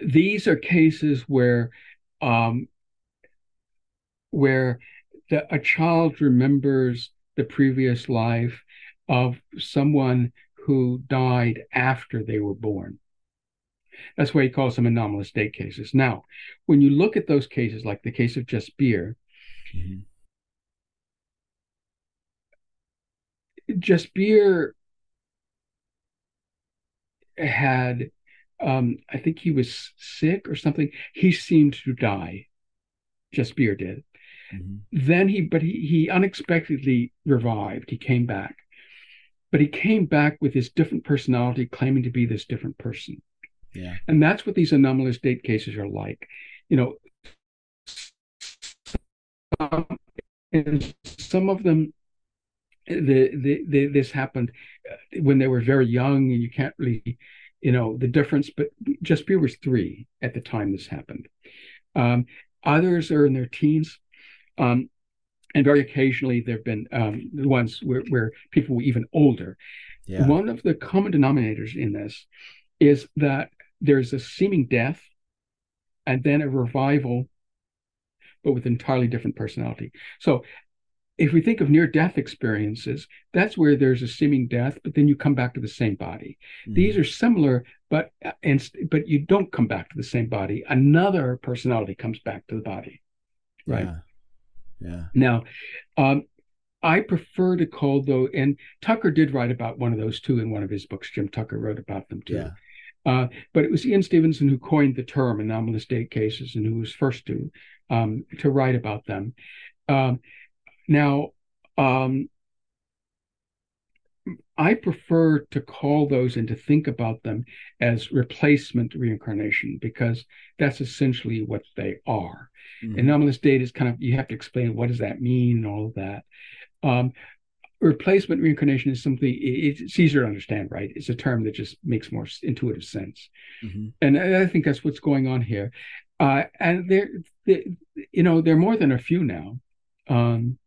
Speaker 2: these are cases where um, where the, a child remembers the previous life of someone who died after they were born. That's why he calls them anomalous date cases. Now, when you look at those cases, like the case of Jasbir, mm-hmm. Jasbir had um, I think he was sick or something. He seemed to die. Jasbir did. Mm-hmm. Then he, but he, he unexpectedly revived. He came back, but he came back with his different personality, claiming to be this different person.
Speaker 1: Yeah.
Speaker 2: And that's what these anomalous date cases are like. You know, um, and some of them, the, the, the, this happened uh, when they were very young, and you can't really you know the difference but Jasbir was three at the time this happened um, others are in their teens um, and very occasionally there have been um, the ones where, where people were even older yeah. one of the common denominators in this is that there's a seeming death and then a revival but with entirely different personality so if we think of near death experiences, that's where there's a seeming death, but then you come back to the same body. Mm-hmm. These are similar, but and but you don't come back to the same body. Another personality comes back to the body, right?
Speaker 1: Yeah. Yeah.
Speaker 2: Now, um, I prefer to call though, and Tucker did write about one of those too in one of his books. Jim Tucker wrote about them too.
Speaker 1: Yeah.
Speaker 2: Uh, but it was Ian Stevenson who coined the term anomalous date cases and who was first to um, to write about them. Um, now, um, I prefer to call those and to think about them as replacement reincarnation because that's essentially what they are. Mm-hmm. Anomalous data is kind of you have to explain what does that mean and all of that. Um, replacement reincarnation is something it's easier to understand, right? It's a term that just makes more intuitive sense, mm-hmm. and I think that's what's going on here. Uh, and there, you know, there are more than a few now. Um,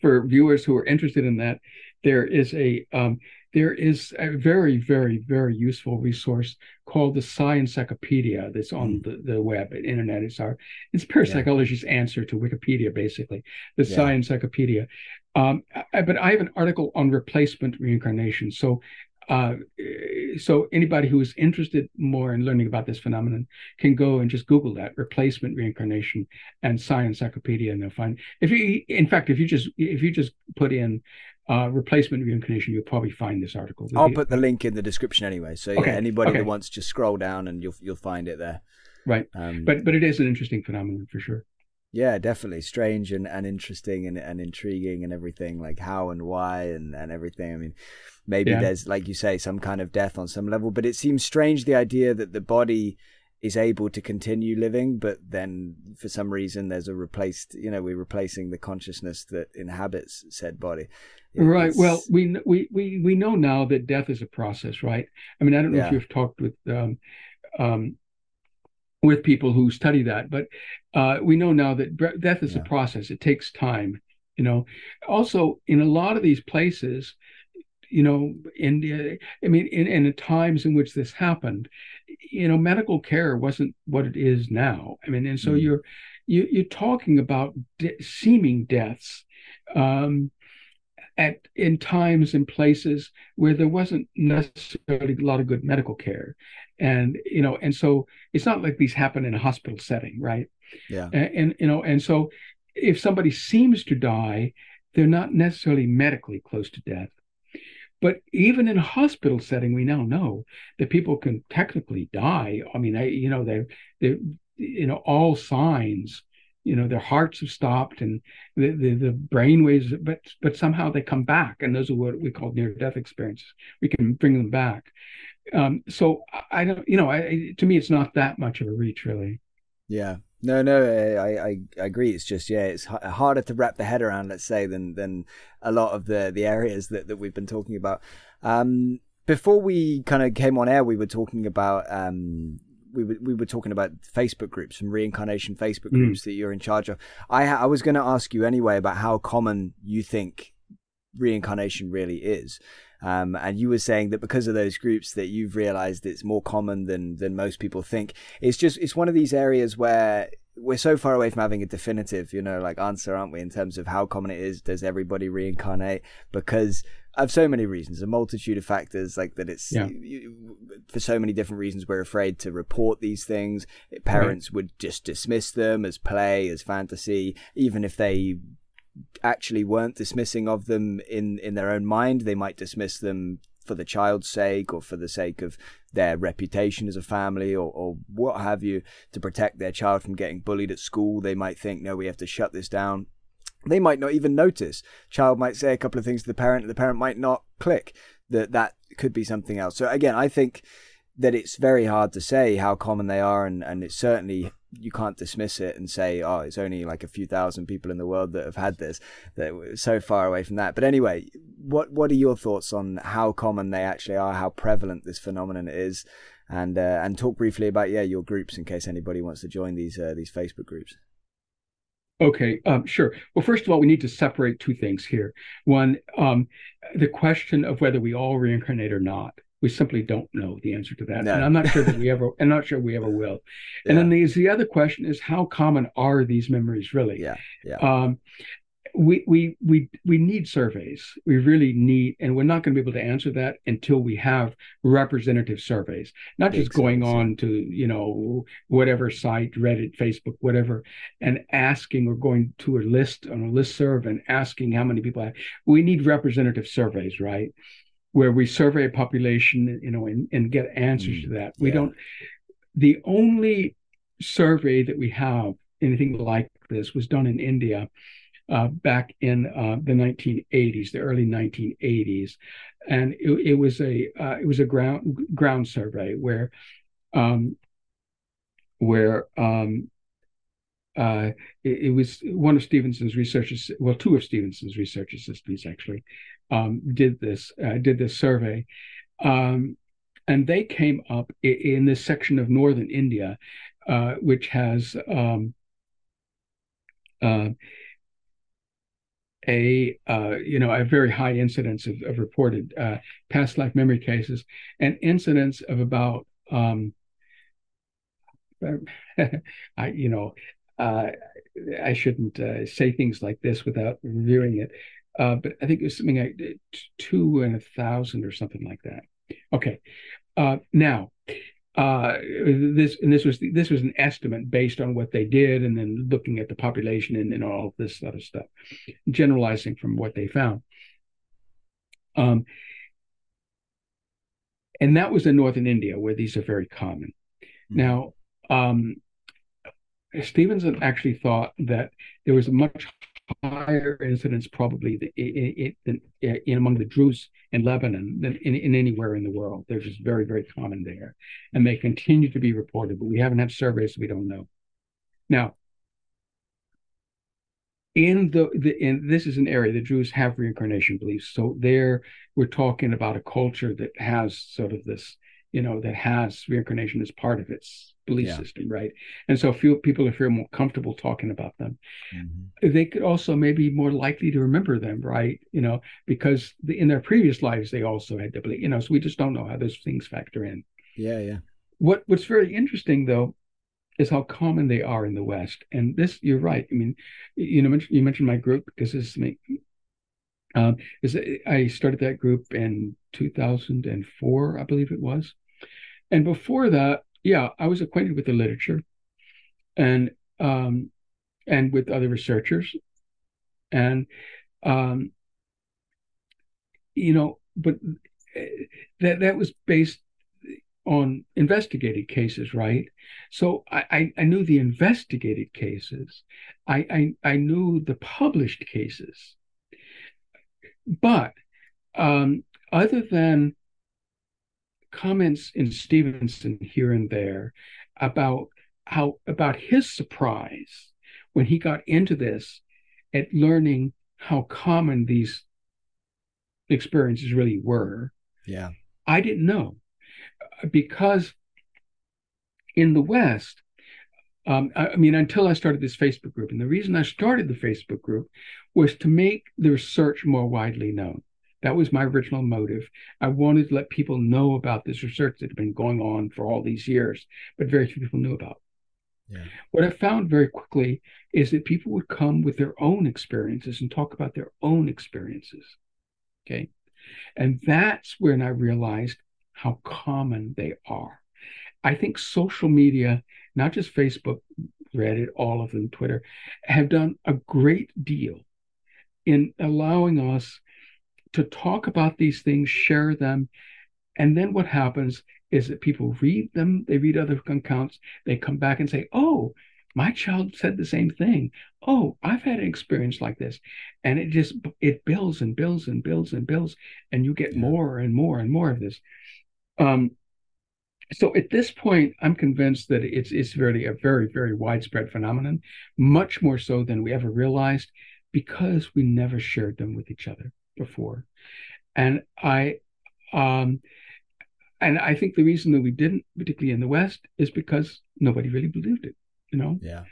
Speaker 2: for viewers who are interested in that, there is a um, there is a very very very useful resource called the Psi Encyclopedia that's on mm. the, the web internet. It's our it's parapsychology's yeah. answer to Wikipedia basically. The yeah. Um, I, but I have an article on replacement reincarnation. So uh, so anybody who is interested more in learning about this phenomenon can go and just Google that replacement reincarnation and Psi Encyclopedia, and they'll find. If you, in fact, if you just if you just put in uh, replacement reincarnation, you'll probably find this article.
Speaker 1: I'll put the link in the description anyway. So okay. yeah, anybody okay. that wants, just scroll down and you'll you'll find it there.
Speaker 2: Right. Um, but but it is an interesting phenomenon for sure.
Speaker 1: Yeah, definitely strange and, and interesting and, and intriguing and everything like how and why and, and everything. I mean, maybe yeah. there's like you say some kind of death on some level, but it seems strange the idea that the body is able to continue living, but then for some reason there's a replaced, you know, we're replacing the consciousness that inhabits said body.
Speaker 2: It's, right. Well, we we we we know now that death is a process, right? I mean, I don't know yeah. if you've talked with um, um, with people who study that, but uh, we know now that death is yeah. a process. It takes time. You know. Also, in a lot of these places, you know, India. I mean, in, in the times in which this happened, you know, medical care wasn't what it is now. I mean, and so mm. you're you, you're talking about de- seeming deaths. Um, at in times and places where there wasn't necessarily a lot of good medical care. And you know and so it's not like these happen in a hospital setting right?
Speaker 1: Yeah.
Speaker 2: And, and you know and so if somebody seems to die they're not necessarily medically close to death. But even in a hospital setting, we now know that people can technically die. I mean, I, you know, they, they, you know, all signs, you know, their hearts have stopped and the, the, the brain waves, but, but somehow they come back. And those are what we call near death experiences. We can bring them back. Um, so I don't, you know, I, to me, it's not that much of a reach really.
Speaker 1: Yeah. No, no, I, I, I agree. It's just yeah, it's harder to wrap the head around, let's say, than than a lot of the the areas that, that we've been talking about. Um, before we kind of came on air, we were talking about um, we were we were talking about Facebook groups, and reincarnation Facebook mm. groups that you're in charge of. I I was going to ask you anyway about how common you think reincarnation really is. Um, and you were saying that because of those groups that you've realized it's more common than than most people think. It's just it's one of these areas where we're so far away from having a definitive, you know, like answer, aren't we, in terms of how common it is? Does everybody reincarnate? Because of so many reasons, a multitude of factors, like that it's yeah. you, for so many different reasons, we're afraid to report these things. Parents right. would just dismiss them as play, as fantasy, even if they actually weren't dismissing of them in in their own mind they might dismiss them for the child's sake or for the sake of their reputation as a family or, or what have you to protect their child from getting bullied at school they might think no we have to shut this down they might not even notice child might say a couple of things to the parent the parent might not click that that could be something else so again i think that it's very hard to say how common they are and, and it's certainly you can't dismiss it and say, oh, it's only like a few thousand people in the world that have had this. That so far away from that. But anyway, what what are your thoughts on how common they actually are, how prevalent this phenomenon is, and uh, and talk briefly about yeah your groups in case anybody wants to join these uh, these Facebook groups.
Speaker 2: Okay, um, sure. Well, first of all, we need to separate two things here. One, um, the question of whether we all reincarnate or not we simply don't know the answer to that no. and i'm not sure that we ever i'm not sure we ever will yeah. and then there's the other question is how common are these memories really
Speaker 1: yeah
Speaker 2: yeah um, we we we we need surveys we really need and we're not going to be able to answer that until we have representative surveys not just going on to you know whatever site reddit facebook whatever and asking or going to a list on a list serve and asking how many people have we need representative surveys right where we survey a population, you know, and, and get answers mm, to that. We yeah. don't. The only survey that we have anything like this was done in India uh, back in uh, the 1980s, the early 1980s, and it, it was a uh, it was a ground ground survey where um, where um, uh, it, it, was one of Stevenson's researchers, well, two of Stevenson's research assistants actually, um, did this uh, did this survey, um, and they came up in, in, this section of northern India, uh, which has um, a uh, you know a very high incidence of, of reported uh, past life memory cases, and incidence of about um, I you know uh, I shouldn't uh, say things like this without reviewing it. Uh, but I think it was something like two and a thousand or something like that. Okay, uh, now uh, this and this was this was an estimate based on what they did, and then looking at the population and, and all this other stuff, generalizing from what they found. Um, and that was in northern India, where these are very common. Mm-hmm. Now, um, Stevenson actually thought that there was a much higher incidence probably in, in, in among the Druze in Lebanon than in, in anywhere in the world. They're just very, very common there. And they continue to be reported, but we haven't had surveys, so we don't know. Now, in the, the in this is an area the Druze have reincarnation beliefs. So there we're talking about a culture that has sort of this, you know, that has reincarnation as part of its belief yeah. system, right? And so few people feel more comfortable talking about them. Mm-hmm. They could also maybe more likely to remember them, right? You know, because the, in their previous lives they also had to believe, you know, so we just don't know how those things factor in.
Speaker 1: Yeah, yeah.
Speaker 2: What what's very interesting though is how common they are in the West. And this, you're right. I mean, you know, you mentioned my group because this is me. Um, is I started that group in 2004, I believe it was. And before that, yeah, I was acquainted with the literature, and um, and with other researchers, and um, you know, but eh, that that was based on investigated cases, right? So I, I, knew the investigated cases. I, I, I knew the published cases. But um, other than comments in Stevenson here and there about how about his surprise when he got into this at learning how common these experiences really were.
Speaker 1: Yeah.
Speaker 2: I didn't know because in the West, um, I, I, mean, until I started this Facebook group, and the reason I started the Facebook group was to make the research more widely known. That was my original motive. I wanted to let people know about this research that had been going on for all these years, but very few people knew about. Yeah. What I found very quickly is that people would come with their own experiences and talk about their own experiences. Okay. And that's when I realized how common they are. I think social media, not just Facebook, Reddit, all of them, Twitter, have done a great deal in allowing us to talk about these things, share them. And then what happens is that people read them, they read other accounts, they come back and say, oh, my child said the same thing. Oh, I've had an experience like this. And it just it builds and builds and builds and builds. And you get more and more and more of this. Um, so at this point, I'm convinced that it's it's really a very very widespread phenomenon, much more so than we ever realized, because we never shared them with each other before, and I, um, and I think the reason that we didn't, particularly in the West, is because nobody really believed it. You know.
Speaker 1: Yeah.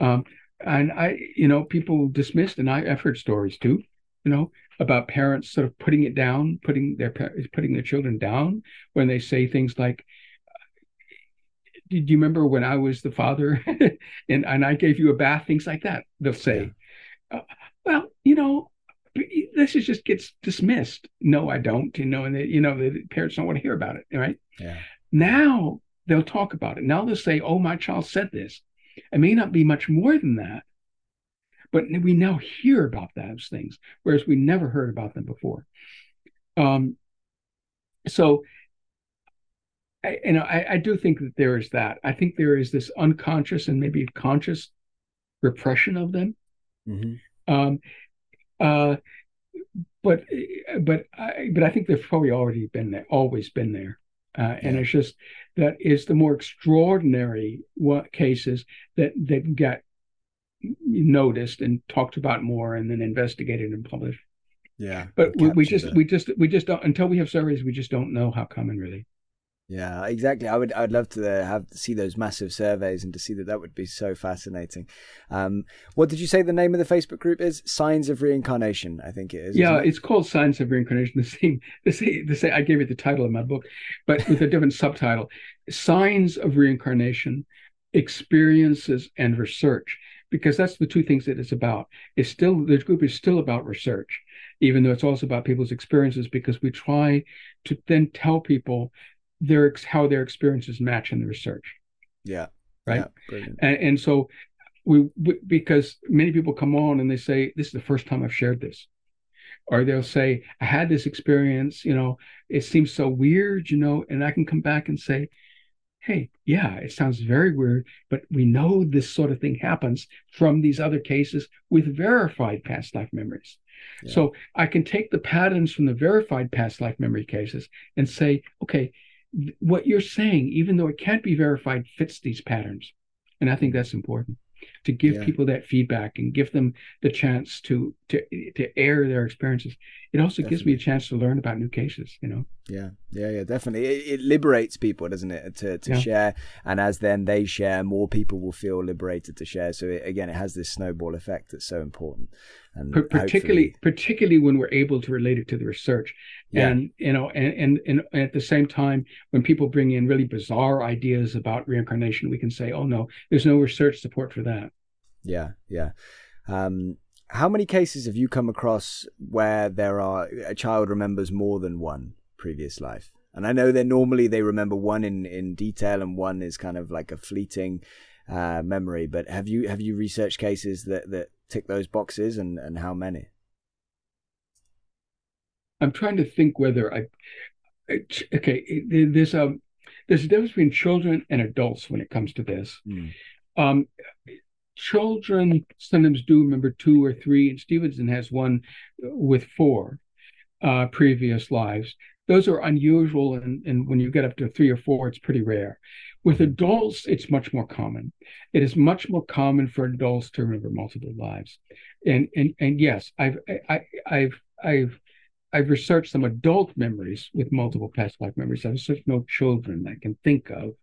Speaker 2: Um, and I, you know, people dismissed, and I, I've heard stories too you know, about parents sort of putting it down, putting their putting their children down when they say things like, "Did you remember when I was the father and and I gave you a bath?" Things like that. They'll say, yeah. uh, "Well, you know." This is just gets dismissed. No, I don't. You know, and they, you know the parents don't want to hear about it, right?
Speaker 1: Yeah.
Speaker 2: Now they'll talk about it. Now they'll say, "Oh, my child said this." It may not be much more than that, but we now hear about those things, whereas we never heard about them before. Um, so, I, you know, I, I do think that there is that. I think there is this unconscious and maybe conscious repression of them. Mm-hmm. Um, uh, but but I, but I think they've probably already been there, always been there. Uh, and it's just that is the more extraordinary what cases that that get noticed and talked about more and then investigated and published.
Speaker 1: Yeah.
Speaker 2: But we, we, just we just we just don't until we have surveys we just don't know how common really.
Speaker 1: Yeah, exactly. I would I'd love to uh, have see those massive surveys and to see that that would be so fascinating. Um, what did you say the name of the Facebook group is? Signs of Reincarnation, I think it is.
Speaker 2: Yeah,
Speaker 1: it?
Speaker 2: it's called Signs of Reincarnation. The same, the same, the same. I gave it the title of my book, but with a different subtitle: Signs of Reincarnation, Experiences and Research because that's the two things that it's about. It's still the group is still about research, even though it's also about people's experiences. Because we try to then tell people their how their experiences match in the research.
Speaker 1: Yeah.
Speaker 2: Right. Yeah, and, and so we, we because many people come on and they say this is the first time I've shared this or they'll say i had this experience you know it seems so weird you know and i can come back and say hey, yeah, it sounds very weird, but we know this sort of thing happens from these other cases with verified past life memories. Yeah. So I can take the patterns from the verified past life memory cases and say, okay, what you're saying, even though it can't be verified, fits these patterns. And I think that's important to give yeah. people that feedback and give them the chance to to to air their experiences. It also definitely. gives me a chance to learn about new cases, you know.
Speaker 1: Yeah, yeah, yeah, definitely. It, it liberates people, doesn't it, to to yeah. share, and as then they share, more people will feel liberated to share. So it, again, it has this snowball effect that's so important.
Speaker 2: And P- particularly, particularly when we're able to relate it to the research, yeah. and you know, and, and and at the same time, when people bring in really bizarre ideas about reincarnation, we can say, "Oh no, there's no research support for that."
Speaker 1: Yeah, yeah. Um, how many cases have you come across where there are a child remembers more than one previous life? And I know that normally they remember one in, in detail and one is kind of like a fleeting uh, memory. But have you have you researched cases that that tick those boxes and, and how many?
Speaker 2: I'm trying to think whether I, okay, there's a, there's a difference between children and adults when it comes to this. Mm. Um, children sometimes do remember two or three, and Stevenson has one with four uh, previous lives. Those are unusual, and, and when you get up to three or four, it's pretty rare. With adults, it's much more common. It is much more common for adults to remember multiple lives, and and and yes, I've I, I've I've I've researched some adult memories with multiple past life memories. I've researched no children I can think of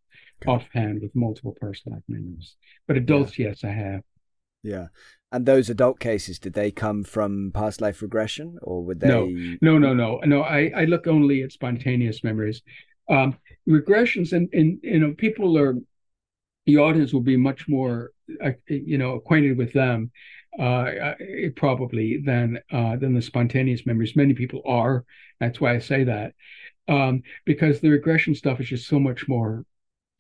Speaker 2: offhand with multiple past life memories, but adults, yeah. yes, I have.
Speaker 1: Yeah. And those adult cases, did they come from past life regression or would they?
Speaker 2: No, no, no, no. No, I, I look only at spontaneous memories. Um, regressions and, and you know people are the audience will be much more uh, you know acquainted with them uh, uh, probably than uh, than the spontaneous memories. Many people are. That's why I say that um, because the regression stuff is just so much more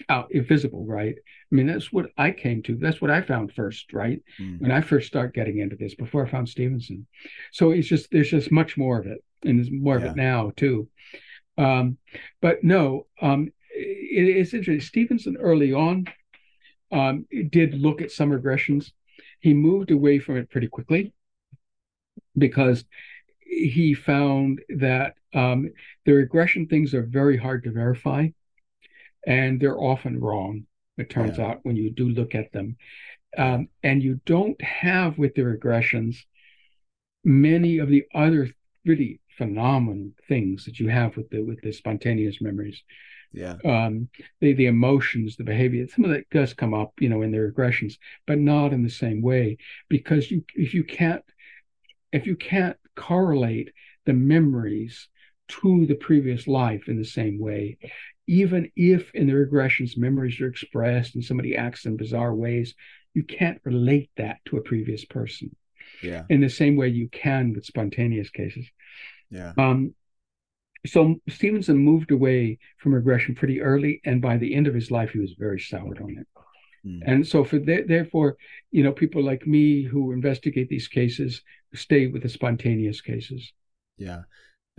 Speaker 2: out invisible, right? I mean, that's what I came to. That's what I found first, right? Mm. When I first start getting into this, before I found Stevenson. So it's just there's just much more of it, and there's more yeah. of it now too. Um, but no, um, it, it's interesting. Stevenson early on um, did look at some regressions. He moved away from it pretty quickly because he found that um, the regression things are very hard to verify and they're often wrong. It turns yeah. out when you do look at them. Um, and you don't have with the regressions many of the other really phenomenal things that you have with the with the spontaneous memories.
Speaker 1: Yeah.
Speaker 2: Um, the the emotions, the behavior, some of that does come up, you know, in the regressions, but not in the same way because you if you can't if you can't correlate the memories to the previous life in the same way, even if in the regressions memories are expressed and somebody acts in bizarre ways, you can't relate that to a previous person.
Speaker 1: Yeah.
Speaker 2: In the same way you can with spontaneous cases.
Speaker 1: Yeah.
Speaker 2: Um, so Stevenson moved away from regression pretty early, and by the end of his life, he was very soured on it. Mm. And so, for the, therefore, you know, people like me who investigate these cases stay with the spontaneous cases.
Speaker 1: Yeah.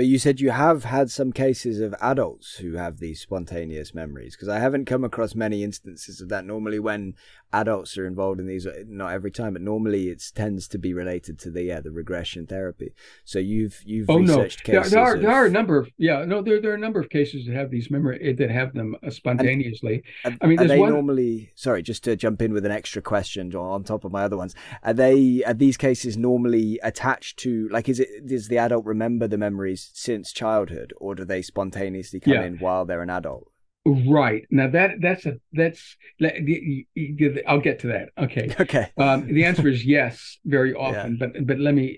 Speaker 1: But you said you have had some cases of adults who have these spontaneous memories because I haven't come across many instances of that. Normally, when adults are involved in these, not every time, but normally it tends to be related to the yeah the regression therapy. So you've you've
Speaker 2: oh
Speaker 1: no,
Speaker 2: there, there, are of... there are a number of yeah no there there are a number of cases that have these memory eh, that have them uh, spontaneously.
Speaker 1: And, I mean, are they one... normally sorry just to jump in with an extra question on top of my other ones? Are they are these cases normally attached to like is it does the adult remember the memories since childhood or do they spontaneously come yeah. in while they're an adult?
Speaker 2: Right now, that that's a that's I'll get to that. Okay.
Speaker 1: Okay.
Speaker 2: Um, the answer is yes, very often, yeah. but but let me,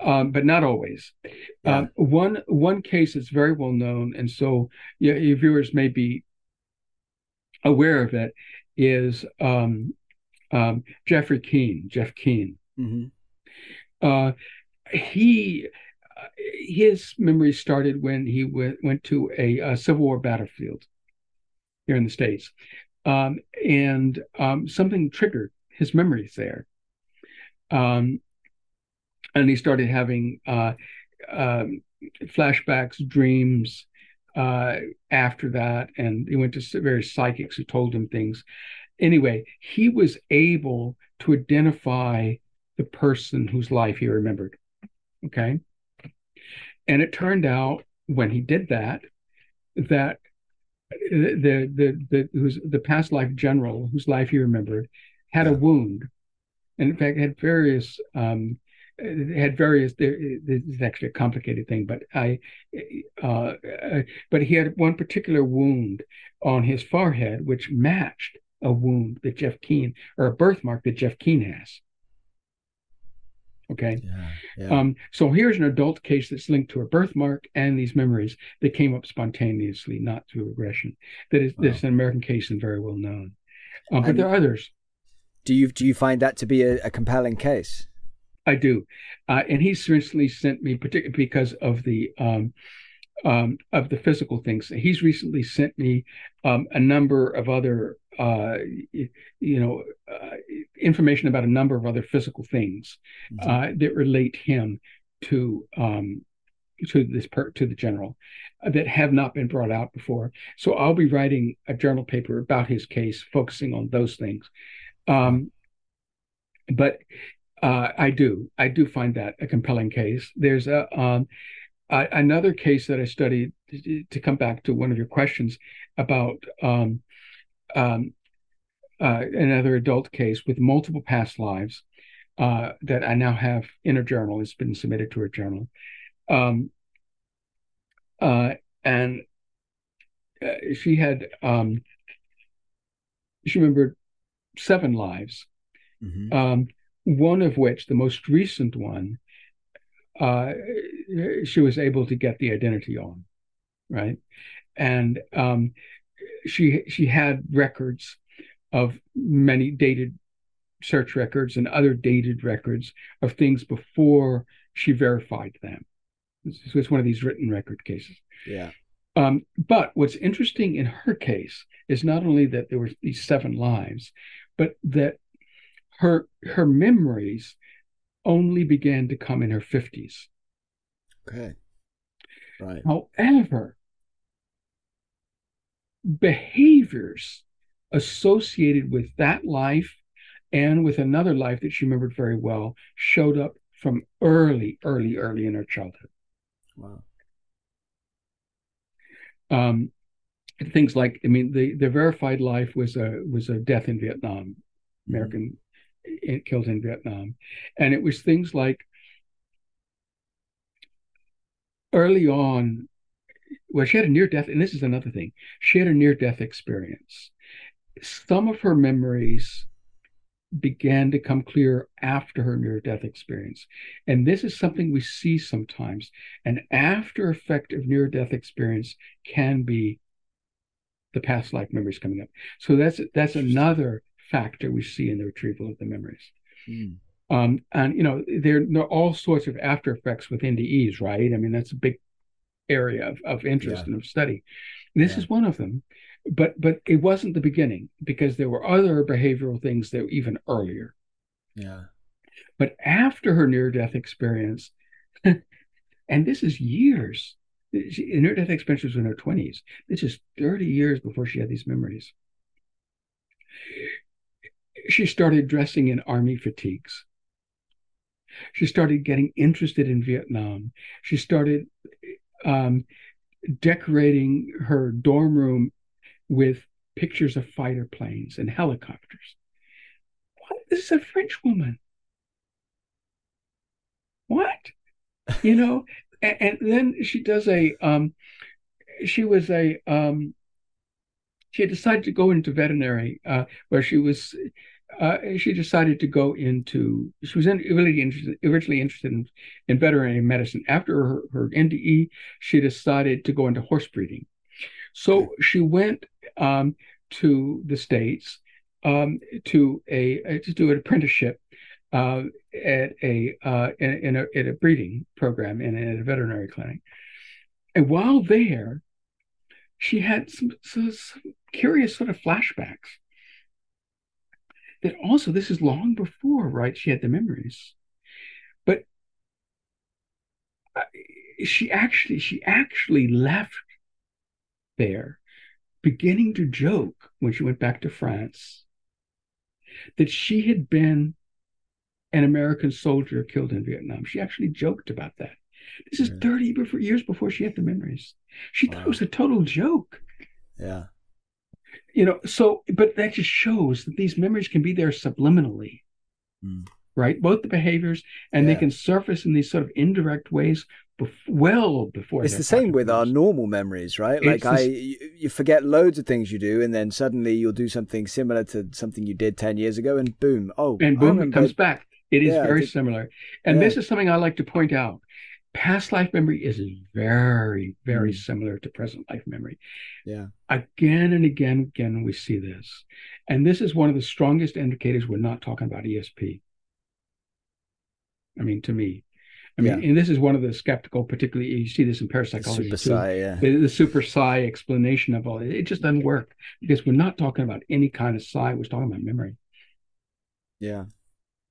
Speaker 2: um, but not always. Yeah. Um, one one case that's very well known, and so your, your viewers may be aware of it, is um, um, Jeffrey Keene, Jeff Keene. Mm-hmm. Uh, he his memory started when he went went to a, a Civil War battlefield here in the States. Um, and um, something triggered his memories there. Um, and he started having uh, um, flashbacks, dreams uh, after that. And he went to various psychics who told him things. Anyway, he was able to identify the person whose life he remembered. Okay. And it turned out when he did that, that the the the who's the past life general whose life he remembered had yeah. a wound, and in fact had various um, had various. This is actually a complicated thing, but I, uh, uh, but he had one particular wound on his forehead which matched a wound that Jeff Keene or a birthmark that Jeff Keene has. Okay. Yeah, yeah. Um, so here's an adult case that's linked to a birthmark and these memories that came up spontaneously, not through regression. That is, wow. this is an American case and very well known. Um, but there are others.
Speaker 1: Do you do you find that to be a, a compelling case?
Speaker 2: I do, uh, and he's recently sent me, particularly because of the um, um, of the physical things. He's recently sent me um, a number of other, uh, you know, uh, information about a number of other physical things mm-hmm. uh, that relate him to um, to this per- to the general uh, that have not been brought out before. So I'll be writing a journal paper about his case, focusing on those things. Um, but uh, I do. I do find that a compelling case. There's a um, another case that I studied to come back to one of your questions about um, um, uh, another adult case with multiple past lives uh, that I now have in a journal. It's been submitted to a journal, um, uh, and uh, she had um, she remembered seven lives. Mm-hmm. Um, one of which, the most recent one, uh, she was able to get the identity on, right? And um, she she had records of many dated search records and other dated records of things before she verified them. This was one of these written record cases.
Speaker 1: Yeah.
Speaker 2: Um, but what's interesting in her case is not only that there were these seven lives, but that her her memories only began to come in her 50s.
Speaker 1: Okay. Right.
Speaker 2: However, behaviors associated with that life and with another life that she remembered very well showed up from early, early, early in her childhood.
Speaker 1: Wow.
Speaker 2: Um, things like, I mean, the the verified life was a was a death in Vietnam, American killed in Vietnam. And it was things like early on, well, she had a near death, and this is another thing. She had a near death experience. Some of her memories began to come clear after her near death experience. And this is something we see sometimes. An after effect of near death experience can be the past life memories coming up. So that's that's another factor we see in the retrieval of the memories. Mm. Um, and you know, there, there, are all sorts of after effects with NDEs, right? I mean, that's a big area of, of interest yeah. and of study. This yeah. is one of them, but but it wasn't the beginning because there were other behavioral things that were even earlier.
Speaker 1: Yeah.
Speaker 2: But after her near-death experience, and this is years. She, near-death experience was in her twenties. This is thirty years before she had these memories she started dressing in army fatigues. She started getting interested in Vietnam. She started um, decorating her dorm room with pictures of fighter planes and helicopters. What? This is a French woman. What? You know, and, and, then she does a. Um, she was a. Um, she had decided to go into veterinary, uh, where she was uh, she decided to go into. She was in, really interested, originally interested in, in veterinary medicine. After her, her NDE, she decided to go into horse breeding. So she went um, to the states um, to a to do an apprenticeship uh, at a uh, in, in, a at a breeding program in, in a veterinary clinic. And while there, she had some, some, some curious sort of flashbacks that also this is long before right she had the memories but she actually she actually left there beginning to joke when she went back to France that she had been an American soldier killed in Vietnam. She actually joked about that. This is yeah. 30 before, years before she had the memories. She wow. thought it was a total joke.
Speaker 1: Yeah.
Speaker 2: You know, so, but that just shows that these memories can be there subliminally, mm. right? Both the behaviors and yeah. they can surface in these sort of indirect ways well before.
Speaker 1: It's the same with our normal memories, right? It's like I, you forget loads of things you do, and then suddenly you'll do something similar to something you did ten years ago, and boom, oh,
Speaker 2: and boom, it comes back. It is yeah, very similar, and yeah. this is something I like to point out. Past life memory is very, very mm. similar to present life memory.
Speaker 1: Yeah.
Speaker 2: Again and again, and again, we see this, and this is one of the strongest indicators we're not talking about ESP. I mean, to me, I mean, yeah. and this is one of the skeptical, particularly you see this in parapsychology.
Speaker 1: The super psi, yeah.
Speaker 2: The, the, super psi explanation of all it, it just doesn't work because we're not talking about any kind of psi. We're talking about memory.
Speaker 1: Yeah,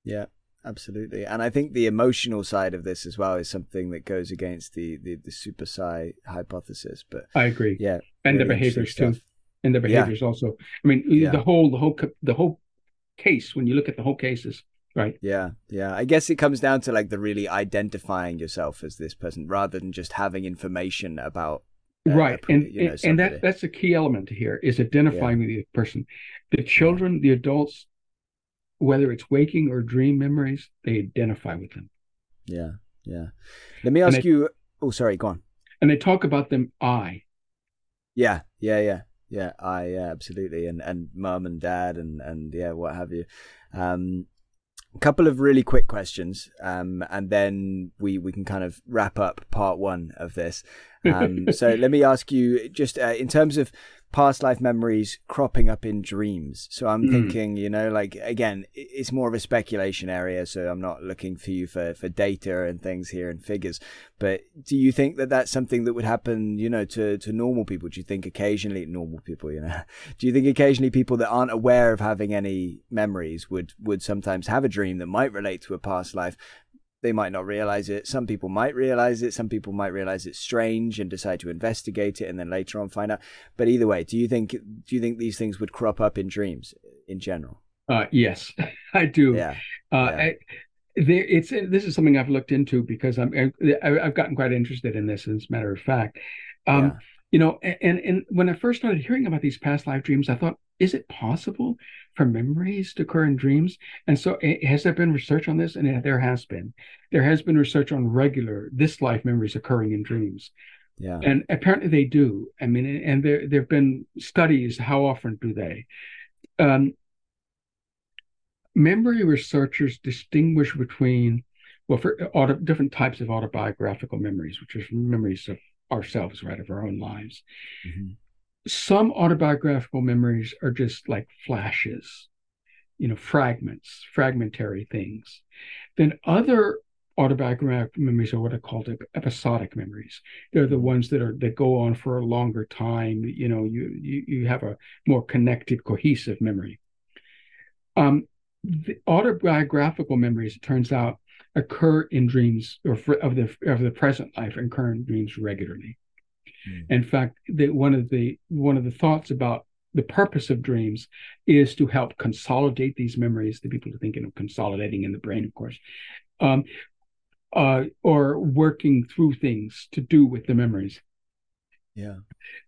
Speaker 1: yeah, absolutely. And I think the emotional side of this as well is something that goes against the the, the super psi hypothesis. But
Speaker 2: I agree.
Speaker 1: Yeah,
Speaker 2: and really the behaviors too, and the behaviors yeah. also. I mean, yeah. the whole the whole the whole case when you look at the whole cases Right.
Speaker 1: Yeah. Yeah. I guess it comes down to like the really identifying yourself as this person rather than just having information about.
Speaker 2: Uh, right. A, and, you know, and that that's a key element here is identifying yeah. with the person. The children, the adults, whether it's waking or dream memories, they identify with them.
Speaker 1: Yeah. Yeah. Let me ask they, you. Oh, sorry. Go on.
Speaker 2: And they talk about them I.
Speaker 1: Yeah. Yeah. Yeah. Yeah. I. Yeah. Absolutely. And and mom and dad and and yeah, what have you. Um, a couple of really quick questions, um, and then we, we can kind of wrap up part one of this. Um, so let me ask you, just uh, in terms of past life memories cropping up in dreams. So I'm mm. thinking, you know, like again, it's more of a speculation area. So I'm not looking for you for, for data and things here and figures. But do you think that that's something that would happen, you know, to, to normal people? Do you think occasionally normal people, you know, do you think occasionally people that aren't aware of having any memories would, would sometimes have a dream that might relate to a past life, they might not realize it. Some people might realize it. Some people might realize it's strange and decide to investigate it and then later on find out. But either way, do you think do you think these things would crop up in dreams in general?
Speaker 2: Uh, yes, I do.
Speaker 1: Yeah.
Speaker 2: Uh, yeah. I, there, it's this is something I've looked into because I'm I, have gotten quite interested in this. As a matter of fact, um, yeah. you know, and and when I first started hearing about these past life dreams, I thought, is it possible for memories to occur in dreams? And so, has there been research on this? And there has been. There has been research on regular this life memories occurring in dreams.
Speaker 1: Yeah.
Speaker 2: And apparently they do. I mean, and there there have been studies. How often do they? Um, memory researchers distinguish between well, for auto, different types of autobiographical memories, which is memories of ourselves, right, of our own lives. Mm-hmm some autobiographical memories are just like flashes, you know, fragments, fragmentary things. Then other autobiographical memories are what are called episodic memories. They're the ones that are that go on for a longer time. You know, you you, you have a more connected, cohesive memory. Um, the autobiographical memories, it turns out, occur in dreams or of the of the present life, and current dreams regularly. Mm. In fact, the, one of the one of the thoughts about the purpose of dreams is to help consolidate these memories. The people are thinking of consolidating in the brain, of course, um, uh, or working through things to do with the memories.
Speaker 1: Yeah,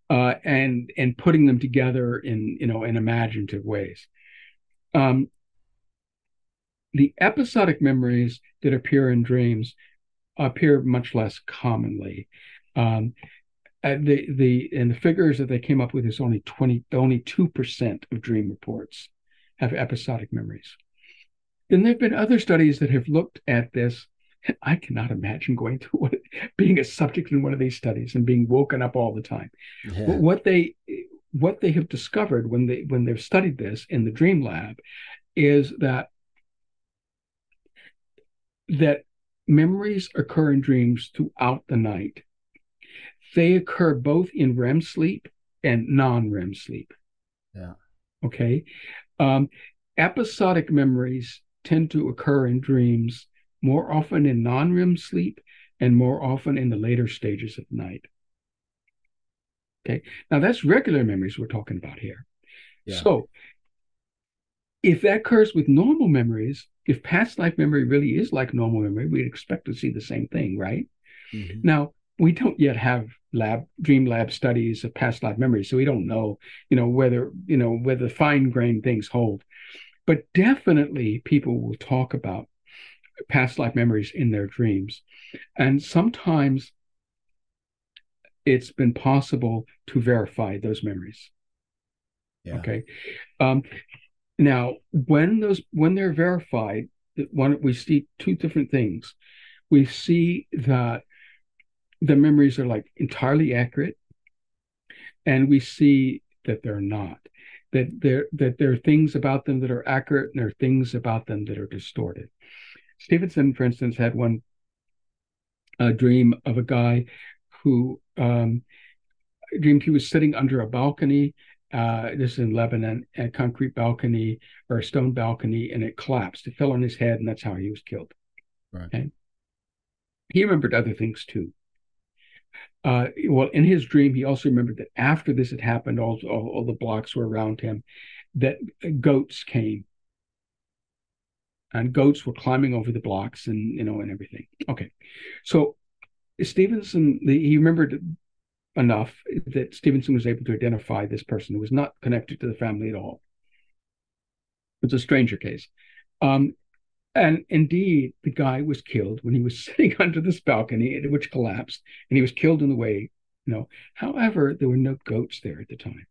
Speaker 2: uh, and and putting them together in you know in imaginative ways. Um, the episodic memories that appear in dreams appear much less commonly. Um, uh, the the and the figures that they came up with is only 20 only 2% of dream reports have episodic memories. Then there have been other studies that have looked at this. I cannot imagine going through what, being a subject in one of these studies and being woken up all the time. Yeah. what they what they have discovered when they when they've studied this in the dream lab is that that memories occur in dreams throughout the night they occur both in REM sleep and non REM sleep.
Speaker 1: Yeah.
Speaker 2: Okay. Um, episodic memories tend to occur in dreams more often in non REM sleep and more often in the later stages of night. Okay. Now that's regular memories we're talking about here. Yeah. So if that occurs with normal memories, if past life memory really is like normal memory, we'd expect to see the same thing, right? Mm-hmm. Now, we don't yet have lab dream lab studies of past life memories so we don't know, you know, whether you know whether fine grained things hold. But definitely, people will talk about past life memories in their dreams, and sometimes it's been possible to verify those memories. Yeah. Okay. Um, now, when those when they're verified, one we see two different things. We see that the memories are like entirely accurate, and we see that they're not. That there that there are things about them that are accurate, and there are things about them that are distorted. Stevenson, for instance, had one a dream of a guy who um, dreamed he was sitting under a balcony uh, this is in Lebanon, a concrete balcony or a stone balcony, and it collapsed. It fell on his head, and that's how he was killed. Right. Okay? He remembered other things too. Uh, well, in his dream, he also remembered that after this had happened, all, all, all the blocks were around him, that goats came. And goats were climbing over the blocks and, you know, and everything. Okay. So Stevenson, the, he remembered enough that Stevenson was able to identify this person who was not connected to the family at all. It's a stranger case. Um, and indeed, the guy was killed when he was sitting under this balcony, which collapsed, and he was killed in the way. You know, however, there were no goats there at the time.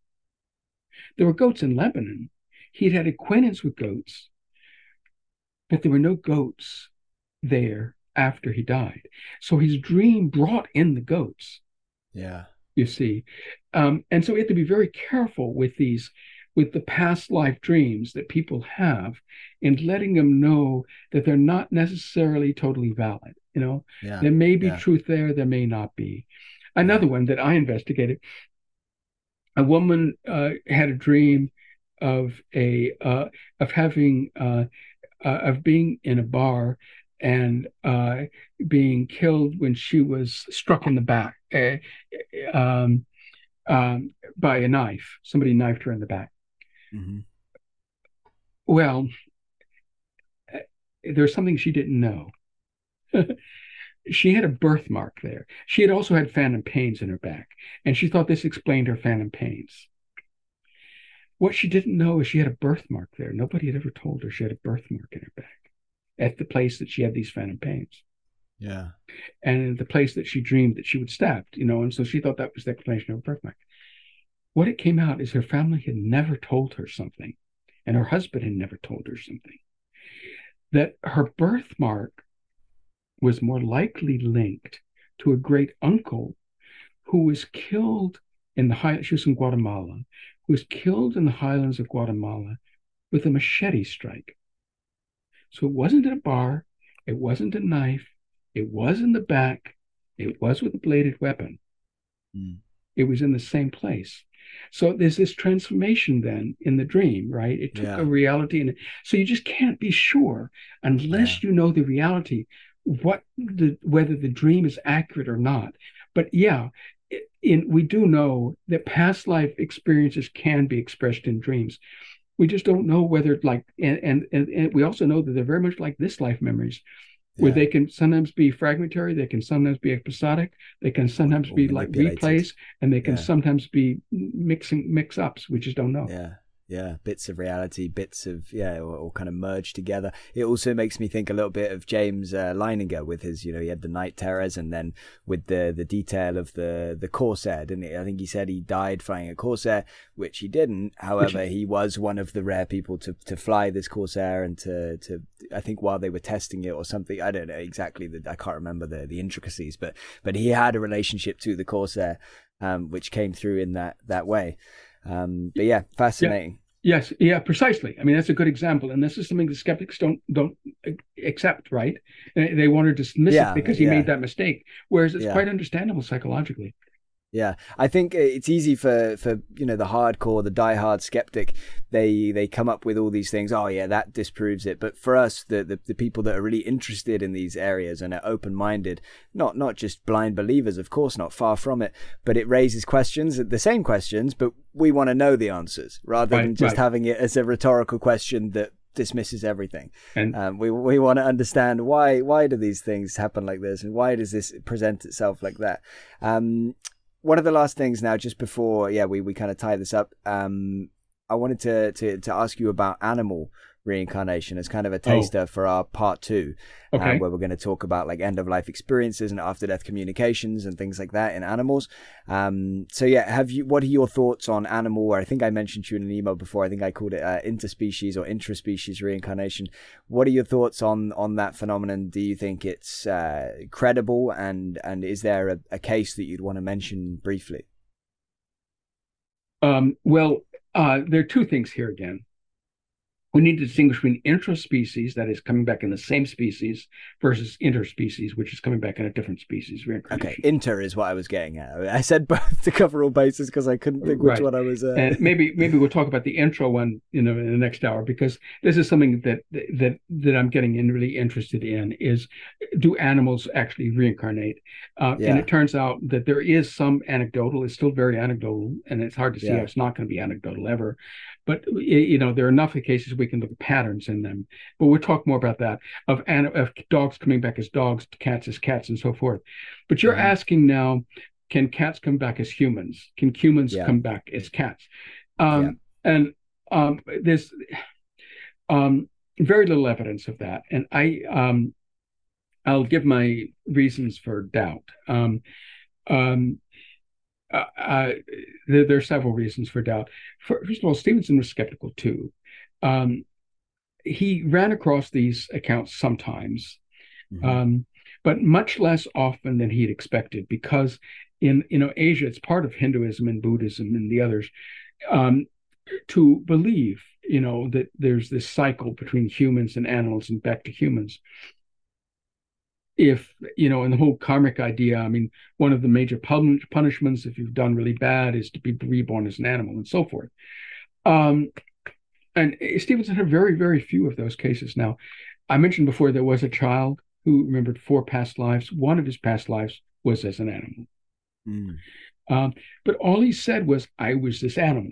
Speaker 2: There were goats in Lebanon. He'd had acquaintance with goats, but there were no goats there after he died. So his dream brought in the goats.
Speaker 1: Yeah
Speaker 2: you see. Um, and so we have to be very careful with these, with the past life dreams that people have and letting them know that they're not necessarily totally valid. You know, yeah. there may be yeah. truth there, there may not be. Another one that I investigated a woman uh, had a dream of a uh, of having uh, uh of being in a bar and uh, being killed when she was struck in the back uh, um, um, by a knife. Somebody knifed her in the back. Mm-hmm. Well, uh, there's something she didn't know. she had a birthmark there. She had also had phantom pains in her back, and she thought this explained her phantom pains. What she didn't know is she had a birthmark there. Nobody had ever told her she had a birthmark in her back at the place that she had these phantom pains.
Speaker 1: Yeah.
Speaker 2: And the place that she dreamed that she would stabbed, you know, and so she thought that was the explanation of her birthmark. What it came out is her family had never told her something, and her husband had never told her something. That her birthmark was more likely linked to a great uncle who was killed in the high she was in Guatemala, who was killed in the highlands of Guatemala with a machete strike. So it wasn't in a bar, it wasn't a knife, it was in the back, it was with a bladed weapon. Mm. It was in the same place. So there's this transformation then in the dream, right? It took yeah. a reality and so you just can't be sure unless yeah. you know the reality, what the whether the dream is accurate or not. But yeah, in we do know that past life experiences can be expressed in dreams we just don't know whether like and, and and, and we also know that they're very much like this life memories where yeah. they can sometimes be fragmentary they can sometimes be episodic they can sometimes or be like replays and they can yeah. sometimes be mixing mix ups we just don't know
Speaker 1: yeah yeah bits of reality bits of yeah all, kind of merged together. It also makes me think a little bit of james uh, leininger with his you know he had the night terrors and then with the the detail of the the corsair didn't he? I think he said he died flying a corsair which he didn't. However he was one of the rare people to to fly this corsair and to to i think while they were testing it or something i don't know exactly the i can't remember the the intricacies but but he had a relationship to the corsair um, which came through in that that way um, but yeah, fascinating.
Speaker 2: Yeah. Yes, yeah, precisely. I mean, that's a good example, and this is something the skeptics don't don't accept, right? They want to dismiss yeah, it because he yeah. made that mistake, whereas it's quite understandable psychologically.
Speaker 1: Yeah, I think it's easy for for you know the hardcore, the diehard skeptic. They they come up with all these things. Oh yeah, that disproves it. But for us, the the, the people that are really interested in these areas and are open minded, not not just blind believers, of course, not far from it. But it raises questions, the same questions, but we want to know the answers rather right, than just right. having it as a rhetorical question that dismisses everything. And um, we we want to understand why why do these things happen like this, and why does this present itself like that? Um, one of the last things now, just before yeah, we we kind of tie this up. Um, I wanted to to to ask you about animal reincarnation as kind of a oh. taster oh. for our part two, um, okay. um, where we're going to talk about like end of life experiences and after death communications and things like that in animals. Um, so yeah, have you? What are your thoughts on animal? Or I think I mentioned to you in an email before. I think I called it uh, interspecies or intraspecies reincarnation. What are your thoughts on on that phenomenon? Do you think it's uh, credible, and and is there a, a case that you'd want to mention briefly?
Speaker 2: Um, well, uh, there are two things here again we need to distinguish between intraspecies, that is coming back in the same species, versus interspecies, which is coming back in a different species.
Speaker 1: Okay, inter is what I was getting at. I said both to cover all bases because I couldn't think which right. one I was. Uh...
Speaker 2: And maybe maybe we'll talk about the intro one, you know, in the next hour because this is something that that that I'm getting in really interested in is do animals actually reincarnate? Uh, yeah. And it turns out that there is some anecdotal. It's still very anecdotal, and it's hard to see yeah. how it's not going to be anecdotal ever. But you know, there are enough cases we can look at patterns in them. But we'll talk more about that of, of dogs coming back as dogs, cats as cats, and so forth. But you're mm-hmm. asking now, can cats come back as humans? Can humans yeah. come back as cats? Um, yeah. And um, there's um, very little evidence of that. And I, um, I'll give my reasons for doubt. Uh, uh, there, there, are several reasons for doubt. First of all, Stevenson was skeptical too. Um, he ran across these accounts sometimes, mm-hmm. um, but much less often than he'd expected, because in you know Asia, it's part of Hinduism and Buddhism and the others um, to believe you know that there's this cycle between humans and animals and back to humans if you know, and the whole karmic idea. I mean, one of the major pun- punishments if you've done really bad is to be reborn as an animal and so forth. Um, and Stevenson had very, very few of those cases. Now, I mentioned before there was a child who remembered four past lives. One of his past lives was as an animal. Mm. Um, but all he said was, "I was this animal."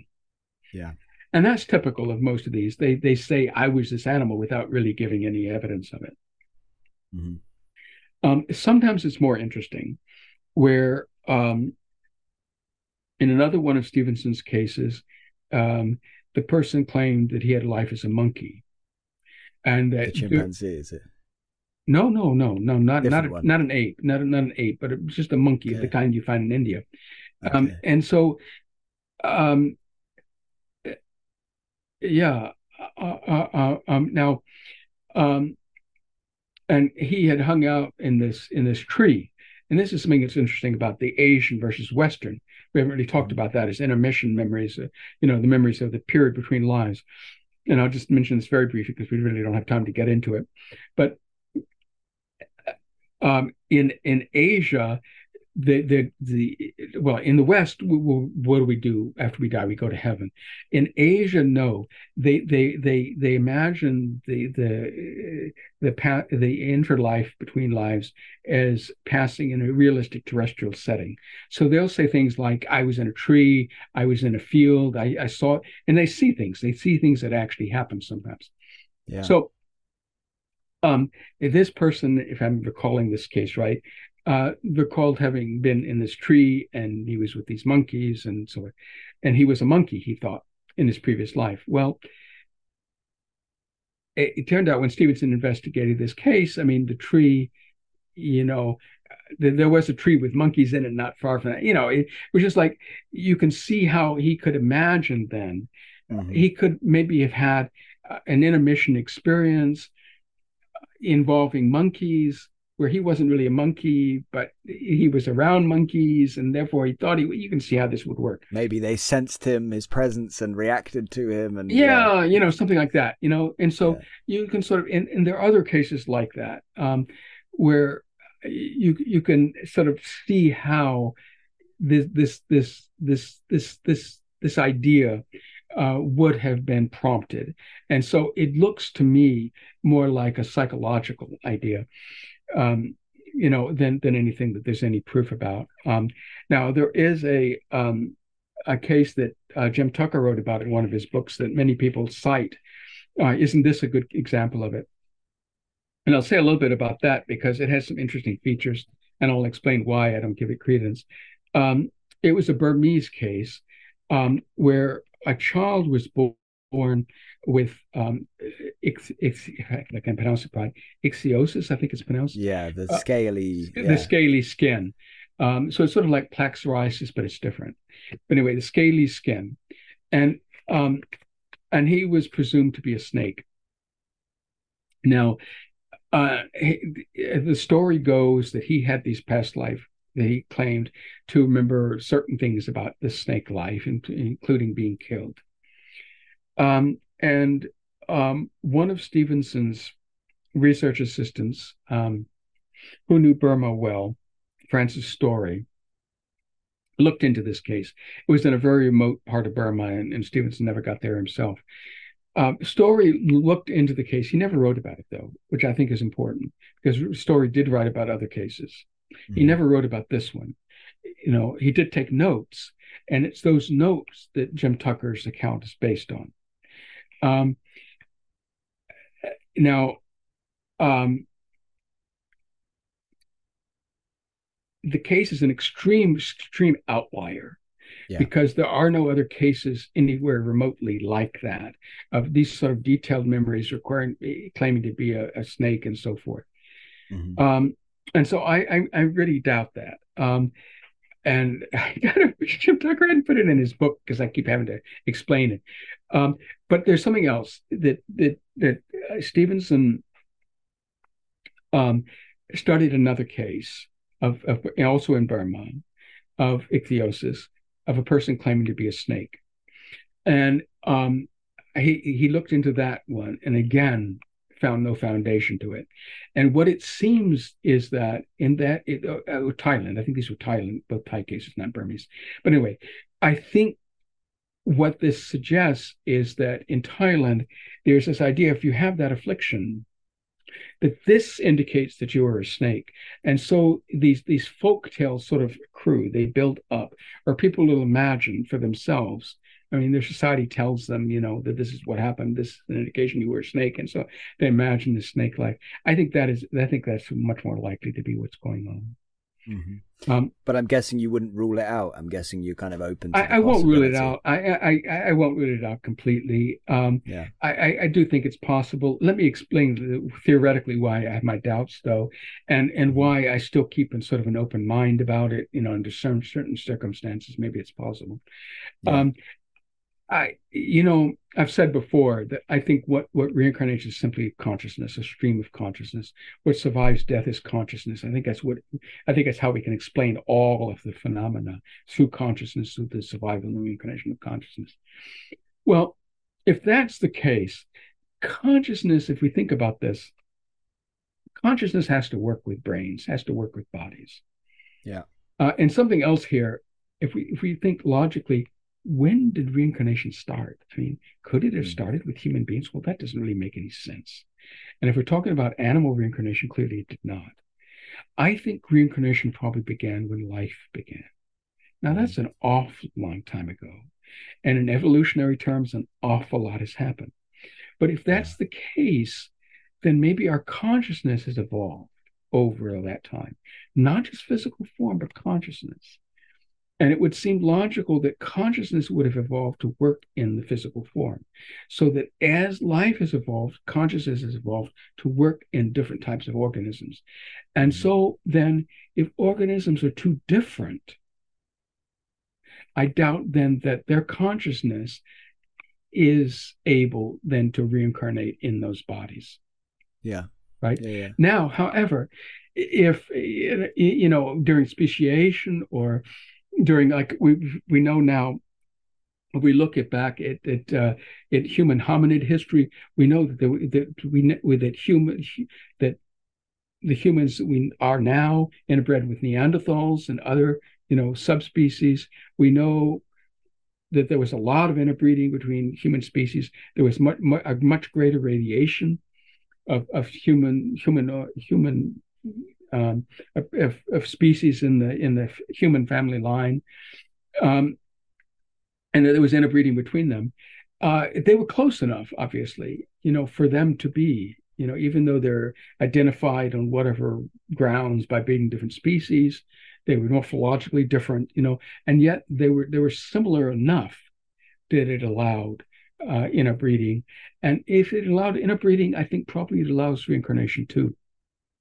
Speaker 1: Yeah.
Speaker 2: And that's typical of most of these. They they say, "I was this animal" without really giving any evidence of it. Mm-hmm. Um, sometimes it's more interesting, where um, in another one of Stevenson's cases, um, the person claimed that he had life as a monkey, and that
Speaker 1: the chimpanzee is it?
Speaker 2: No, no, no, no, not Different not one. not an ape, not not an ape, but it just a monkey okay. of the kind you find in India. Um, and so, um, yeah, uh, uh, uh, um, now, um, and he had hung out in this in this tree. And this is something that's interesting about the Asian versus Western. We haven't really talked about that as intermission memories, uh, you know, the memories of the period between lives. And I'll just mention this very briefly because we really don't have time to get into it. But um, in in Asia, the the the well in the west we, we, what do we do after we die? We go to heaven. In asia no. They they they they imagine the the the the interlife between lives as passing in a realistic terrestrial setting. So they'll say things like i was in a tree i was in a field i, I saw and they see things. They see things that actually happen sometimes. Yeah. so um, this person, if I'm recalling this case right, uh, recalled having been in this tree and he was with these monkeys and so on. and he was a monkey he thought in his previous life well it, it turned out when stevenson investigated this case i mean the tree you know there was a tree with monkeys in it not far from that you know it was just like you can see how he could imagine then mm-hmm. he could maybe have had uh, an intermission experience involving monkeys where he wasn't really a monkey, but he was around monkeys, and therefore he thought he. You can see how this would work.
Speaker 1: Maybe they sensed him, his presence, and reacted to him, and
Speaker 2: yeah, yeah. you know, something like that. You know, and so yeah. you can sort of, and, and there are other cases like that um, where you you can sort of see how this this this this this this this idea uh, would have been prompted. And so it looks to me more like a psychological idea um, you know, than than anything that there's any proof about. Um, now there is a um, a case that uh, Jim Tucker wrote about in one of his books that many people cite uh, isn't this a good example of it? And I'll say a little bit about that because it has some interesting features, and I'll explain why I don't give it credence. Um, it was a Burmese case um, where a child was born with um, ix, ix, I can pronounce it right, ichthyosis, I think it's pronounced.
Speaker 1: Yeah, the uh, scaly.
Speaker 2: Uh,
Speaker 1: yeah.
Speaker 2: The scaly skin. Um, so it's sort of like plaque psoriasis, but it's different. But anyway, the scaly skin, and um, and he was presumed to be a snake. Now, uh, he, the story goes that he had these past life that he claimed to remember certain things about the snake life, including being killed. Um, and um, one of Stevenson's research assistants, um, who knew Burma well, Francis Story, looked into this case. It was in a very remote part of Burma, and, and Stevenson never got there himself. Uh, Story looked into the case. He never wrote about it, though, which I think is important because Story did write about other cases. Mm-hmm. He never wrote about this one. You know, he did take notes, and it's those notes that Jim Tucker's account is based on. Um, now, um, the case is an extreme, extreme outlier. Yeah. because there are no other cases anywhere remotely like that of these sort of detailed memories requiring claiming to be a, a snake and so forth. Mm-hmm. Um, and so I, I, I really doubt that. Um, and I got to Jim Tucker hadn't put it in his book because I keep having to explain it. Um, but there's something else that that that uh, Stevenson um, studied another case of, of also in Burma of ichthyosis of a person claiming to be a snake, and um, he he looked into that one, and again found no foundation to it. And what it seems is that in that it, uh, uh, Thailand, I think these were Thailand, both Thai cases, not Burmese. But anyway, I think what this suggests is that in Thailand, there's this idea if you have that affliction, that this indicates that you are a snake. And so these these folk tales sort of accrue, they build up, or people will imagine for themselves. I mean, their society tells them, you know, that this is what happened. This is an indication you were a snake, and so they imagine the snake life. I think that is, I think that's much more likely to be what's going on.
Speaker 1: Mm-hmm. Um, but I'm guessing you wouldn't rule it out. I'm guessing you're kind of open.
Speaker 2: I, I won't rule it out. I, I I won't rule it out completely. Um, yeah. I, I do think it's possible. Let me explain theoretically why I have my doubts, though, and and mm-hmm. why I still keep in sort of an open mind about it. You know, under certain certain circumstances, maybe it's possible. Yeah. Um, I, you know, I've said before that I think what what reincarnation is simply consciousness, a stream of consciousness. What survives death is consciousness. I think that's what I think that's how we can explain all of the phenomena through consciousness, through the survival and reincarnation of consciousness. Well, if that's the case, consciousness, if we think about this, consciousness has to work with brains, has to work with bodies.
Speaker 1: Yeah.
Speaker 2: Uh, and something else here, if we if we think logically, when did reincarnation start? I mean, could it have hmm. started with human beings? Well, that doesn't really make any sense. And if we're talking about animal reincarnation, clearly it did not. I think reincarnation probably began when life began. Now, that's hmm. an awful long time ago. And in evolutionary terms, an awful lot has happened. But if that's the case, then maybe our consciousness has evolved over that time, not just physical form, but consciousness. And it would seem logical that consciousness would have evolved to work in the physical form. So that as life has evolved, consciousness has evolved to work in different types of organisms. And mm-hmm. so then, if organisms are too different, I doubt then that their consciousness is able then to reincarnate in those bodies.
Speaker 1: Yeah.
Speaker 2: Right.
Speaker 1: Yeah, yeah.
Speaker 2: Now, however, if you know during speciation or during like we we know now if we look at back at at, uh, at human hominid history, we know that, that we that human that the humans that we are now interbred with Neanderthals and other you know subspecies. We know that there was a lot of interbreeding between human species. There was much, much a much greater radiation of, of human human uh, human um, of, of, species in the in the human family line, um, and there was interbreeding between them. Uh, they were close enough, obviously, you know, for them to be, you know, even though they're identified on whatever grounds by being different species, they were morphologically different, you know, and yet they were they were similar enough that it allowed uh, interbreeding. And if it allowed interbreeding, I think probably it allows reincarnation too.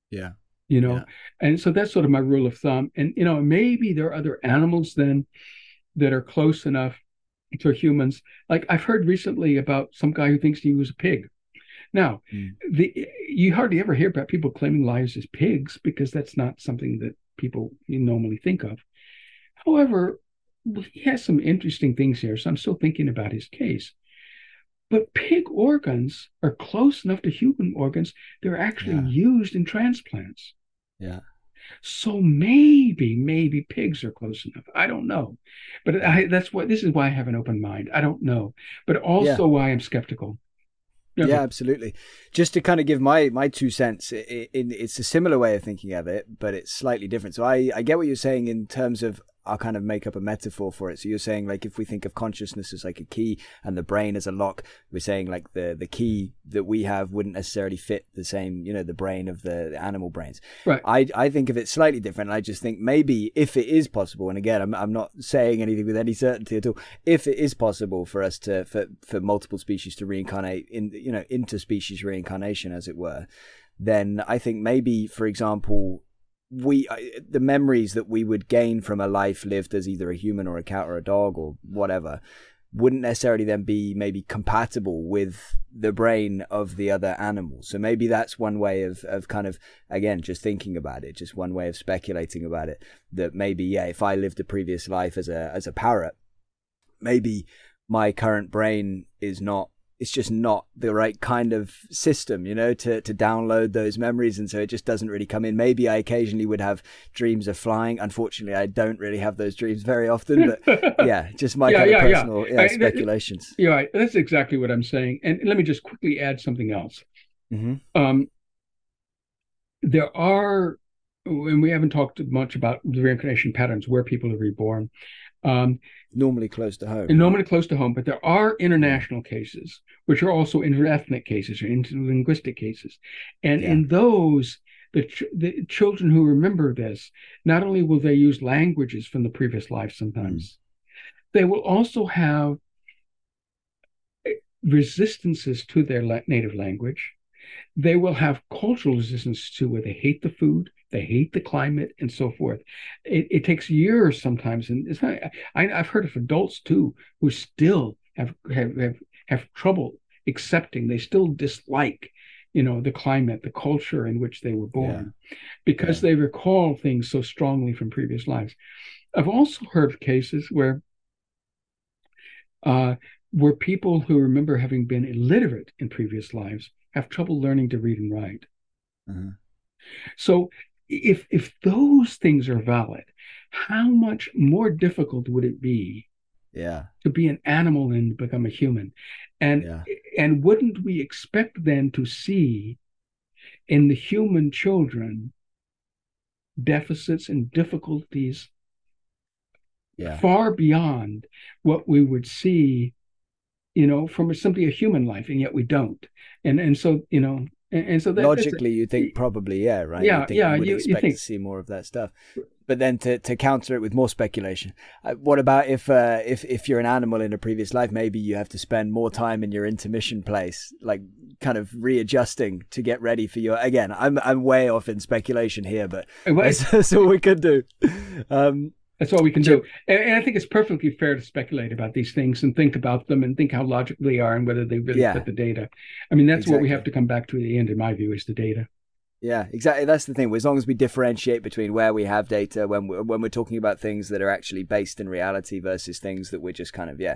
Speaker 1: Yeah.
Speaker 2: You know,
Speaker 1: Yeah.
Speaker 2: and so that's sort of my rule of thumb. And you know, maybe there are other animals then that are close enough to humans. Like I've heard recently about some guy who thinks he was a pig. Now,
Speaker 1: Mm.
Speaker 2: the you hardly ever hear about people claiming lives as pigs because that's not something that people normally think of. However, he has some interesting things here, so I'm still thinking about his case. But pig organs are close enough to human organs; they're actually
Speaker 1: Yeah.
Speaker 2: used in transplants.
Speaker 1: Yeah.
Speaker 2: So maybe, maybe pigs are close enough. I don't know, but I, that's what this is why I have an open mind. I don't know, but also why I'm skeptical.
Speaker 1: Yeah, absolutely. Just to kind of give my my two cents, i i it's a similar way of thinking of it, but it's slightly different. So I I get what you're saying in terms of I'll kind of make up a metaphor for it. So you're saying like if we think of consciousness as like a key and the brain as a lock, we're saying like the the key that we have wouldn't necessarily fit the same, you know, the brain of the, the animal brains.
Speaker 2: Right.
Speaker 1: I I think of it slightly different. I just think maybe if it is possible, and again, I'm I'm not saying anything with any certainty at all. If it is possible for us to for for multiple species to reincarnate in you know interspecies reincarnation, as it were, then I think maybe, for example, we the memories that we would gain from a life lived as either a human or a cat or a dog or whatever wouldn't necessarily then be maybe compatible with the brain of the other animal. So maybe that's one way of, of kind of again just thinking about it, just one way of speculating about it. That maybe yeah, if I lived a previous life as a as a parrot, maybe my current brain is not it's just not the right kind of system, you know, to, to download those memories. And so it just doesn't really come in. Maybe I occasionally would have dreams of flying. Unfortunately, I don't really have those dreams very often, but yeah, just my
Speaker 2: Yeah,
Speaker 1: kind
Speaker 2: yeah,
Speaker 1: of personal yeah,
Speaker 2: I-
Speaker 1: speculations.
Speaker 2: Yeah, right. that's exactly what I'm saying. And let me just quickly add something else.
Speaker 1: hmm
Speaker 2: Um, there are, and we haven't talked much about the reincarnation patterns where people are reborn. Um,
Speaker 1: Normally close to home.
Speaker 2: normally close to home, but there are international cases, which are also interethnic cases or interlinguistic cases. And
Speaker 1: Yeah.
Speaker 2: in those, the, ch- the children who remember this, not only will they use languages from the previous life sometimes, they will also have eh, resistances to their la- native language. They will have cultural resistance to where they hate the food, they hate the climate, and so forth. It, it takes years sometimes, and it's not. I, I've heard of adults too who still have have have, have trouble accepting. They still dislike, you know, the climate, the culture in which they were born, because they recall things so strongly from previous lives. I've also heard of cases where uh, where people who remember having been illiterate in previous lives have trouble learning to read and write.
Speaker 1: Mhm.
Speaker 2: So if if those things are valid, how much more difficult would it be
Speaker 1: Yeah.
Speaker 2: to be an animal and become a human? And
Speaker 1: Yeah.
Speaker 2: and wouldn't we expect then to see in the human children deficits and difficulties
Speaker 1: Yeah.
Speaker 2: far beyond what we would see, you know, from simply a human life, and yet we don't. And and so you know, and, and so that,
Speaker 1: Logically, you think probably, yeah, right?
Speaker 2: Yeah,
Speaker 1: you think
Speaker 2: yeah,
Speaker 1: You would
Speaker 2: you- you
Speaker 1: expect
Speaker 2: think-
Speaker 1: to see more of that stuff. But then to, to counter it with more speculation, uh, what about if uh, if if you're an animal in a previous life, maybe you have to spend more time in your intermission place, like kind of readjusting to get ready for your. Again, I'm I'm way off in speculation here, but that's, that's all we could do. Um,
Speaker 2: That's all we can do. And, and I think it's perfectly fair to speculate about these things and think about them and think how logical they are and whether they really
Speaker 1: Yeah.
Speaker 2: fit the data. I mean, that's what we have to come back to at the end, in my view, is the data.
Speaker 1: Yeah, exactly. That's the thing. As long as we differentiate between where we have data when we're, when we're talking about things that are actually based in reality versus things that we're just kind of yeah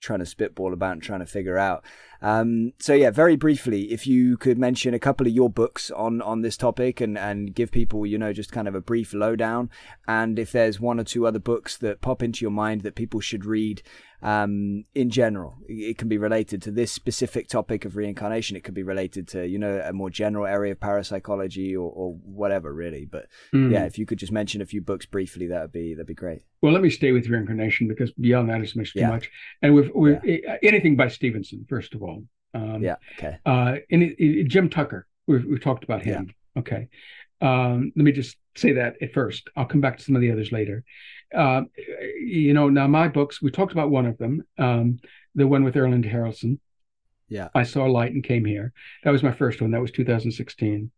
Speaker 1: trying to spitball about and trying to figure out. Um, so yeah, very briefly, if you could mention a couple of your books on on this topic and and give people you know just kind of a brief lowdown, and if there's one or two other books that pop into your mind that people should read. Um, in general, it can be related to this specific topic of reincarnation. It could be related to, you know, a more general area of parapsychology or, or whatever, really. But
Speaker 2: Mm.
Speaker 1: yeah, if you could just mention a few books briefly, that would be that'd be great.
Speaker 2: Well, let me stay with reincarnation because beyond that is much too
Speaker 1: Yeah.
Speaker 2: much. And we've, we've anything by Stevenson, first of all. Um,
Speaker 1: yeah. Okay.
Speaker 2: Uh, and it, it, Jim Tucker, we've, we've talked about him. Yeah. Okay. Um, let me just say that at first. I'll come back to some of the others later. Uh, you know, now my books, we talked about one of them, um, the one with Erlendur Haraldsson.
Speaker 1: Yeah.
Speaker 2: I saw light and came here. That was my first one. That was 2016.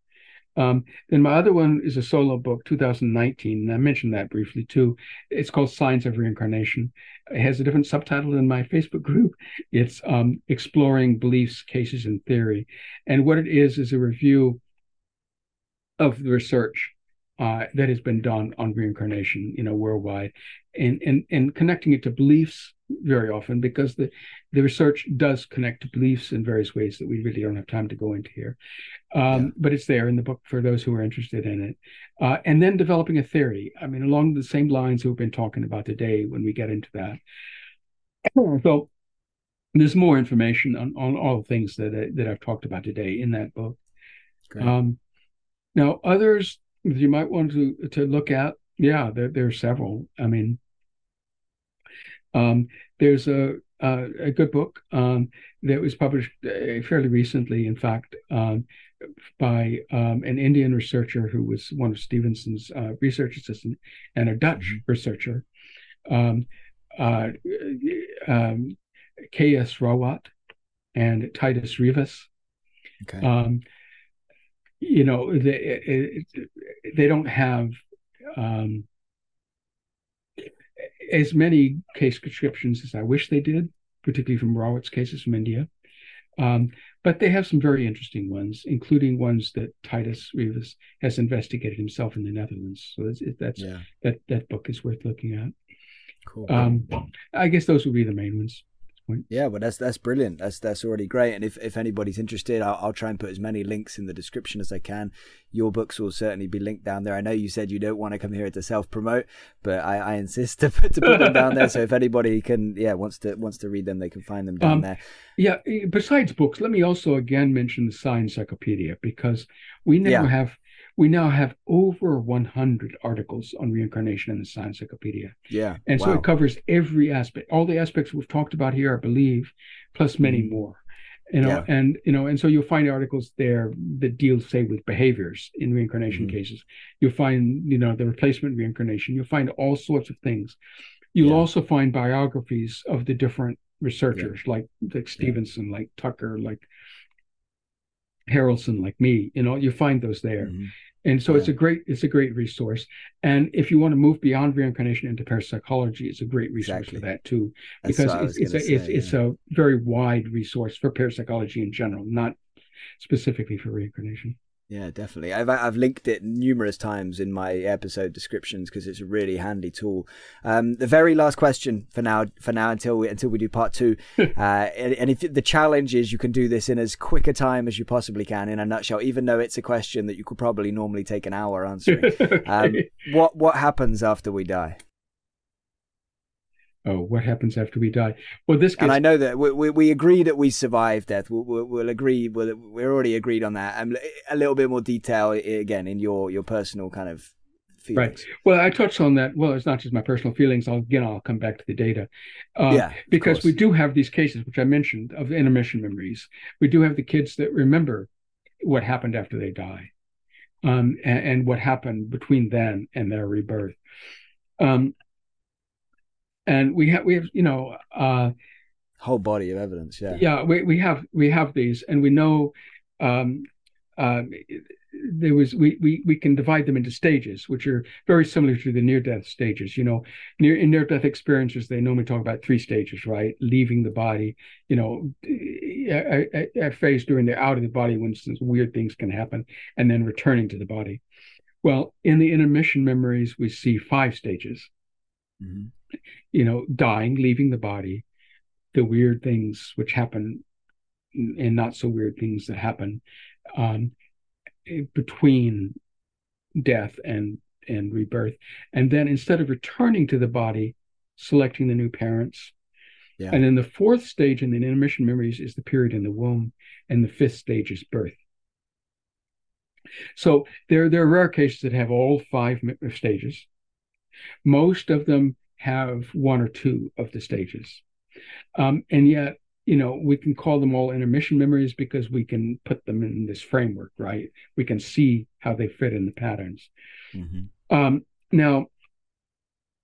Speaker 2: Um, then my other one is a solo book, 2019, and I mentioned that briefly too. It's called Signs of Reincarnation. It has a different subtitle in my Facebook group. It's um, Exploring Beliefs, Cases, and Theory. And what it is is a review of the research uh, that has been done on reincarnation, you know, worldwide, and and and connecting it to beliefs very often because the the research does connect to beliefs in various ways that we really don't have time to go into here. Um, yeah. But it's there in the book for those who are interested in it, uh, and then developing a theory. I mean, along the same lines we've been talking about today when we get into that. So there's more information on, on all the things that that I've talked about today in that book. Um, now, others you might want to to look at. Yeah, there there are several. I mean, um, there's a uh, a good book um, that was published uh, fairly recently, in fact, um, by um, an Indian researcher who was one of Stevenson's uh, research assistant and a Dutch mm-hmm. researcher, um, uh, um, K.S. Rawat and Titus Rivas.
Speaker 1: Okay.
Speaker 2: Um, you know they they don't have um, as many case descriptions as I wish they did, particularly from Rawat's cases from India. Um, but they have some very interesting ones, including ones that Titus Rivas has investigated himself in the Netherlands. So that's, that's yeah. that that book is worth looking at.
Speaker 1: Cool.
Speaker 2: Um, I guess those would be the main ones
Speaker 1: point. Yeah, well, that's that's brilliant. That's that's already great. And if, if anybody's interested, I'll, I'll try and put as many links in the description as I can. Your books will certainly be linked down there. I know you said you don't want to come here to self promote, but I, I insist to put, to put them down there. So if anybody can, yeah, wants to wants to read them, they can find them down um, there.
Speaker 2: Yeah. Besides books, let me also again mention the Psi Encyclopedia because we now yeah. have we now have over 100 articles on reincarnation in the Psi Encyclopedia.
Speaker 1: Yeah.
Speaker 2: And wow. so it covers every aspect, all the aspects we've talked about here, I believe, plus many mm. more. You know, yeah. and you know, and so you'll find articles there that deal, say, with behaviors in reincarnation mm. cases. You'll find, you know, the replacement reincarnation. You'll find all sorts of things. You'll yeah. also find biographies of the different researchers, yeah. like like Stevenson, like Tucker, like Haraldsson, like me. You know, you find those there. Mm-hmm. And so yeah. it's a great it's a great resource. And if you want to move beyond reincarnation into parapsychology, it's a great resource exactly. for that too, because it's, it's a say, it's, yeah. it's a very wide resource for parapsychology in general, not specifically for reincarnation.
Speaker 1: Yeah, definitely. I've I've linked it numerous times in my episode descriptions because it's a really handy tool. Um, the very last question for now, for now until we until we do part two, uh, and, and, if the challenge is you can do this in as quick a time as you possibly can in a nutshell, even though it's a question that you could probably normally take an hour answering. okay. um, what what happens after we die?
Speaker 2: Oh, what happens after we die? Well, this gets...
Speaker 1: and I know that we, we, we agree that we survive death. We'll, we'll, we'll agree. We'll, we're already agreed on that. And a little bit more detail again in your your personal kind of feelings.
Speaker 2: Right. Well, I touched on that. Well, it's not just my personal feelings. I'll again, I'll come back to the data. Uh, yeah, because we do have these cases, which I mentioned, of intermission memories. We do have the kids that remember what happened after they die, um, and, and, what happened between then and their rebirth. Um, and we have we have you know uh,
Speaker 1: whole body of evidence. Yeah,
Speaker 2: yeah. We we have we have these, and we know um, uh, there was we, we we can divide them into stages, which are very similar to the near death stages. You know, near in near death experiences, they normally talk about three stages, right? Leaving the body, you know, a, a, a phase during the out of the body when some weird things can happen, and then returning to the body. Well, in the intermission memories, we see five stages. Mm-hmm you know, dying, leaving the body, the weird things which happen and not so weird things that happen um, between death and and rebirth. And then instead of returning to the body selecting the new parents. Yeah. and then the fourth stage in the intermission memories is the period in the womb and the fifth stage is birth. So there there are rare cases that have all five stages. Most of them have one or two of the stages. Um, and yet, you know, we can call them all intermission memories because we can put them in this framework, right? We can see how they fit in the patterns. Mm-hmm. Um, now,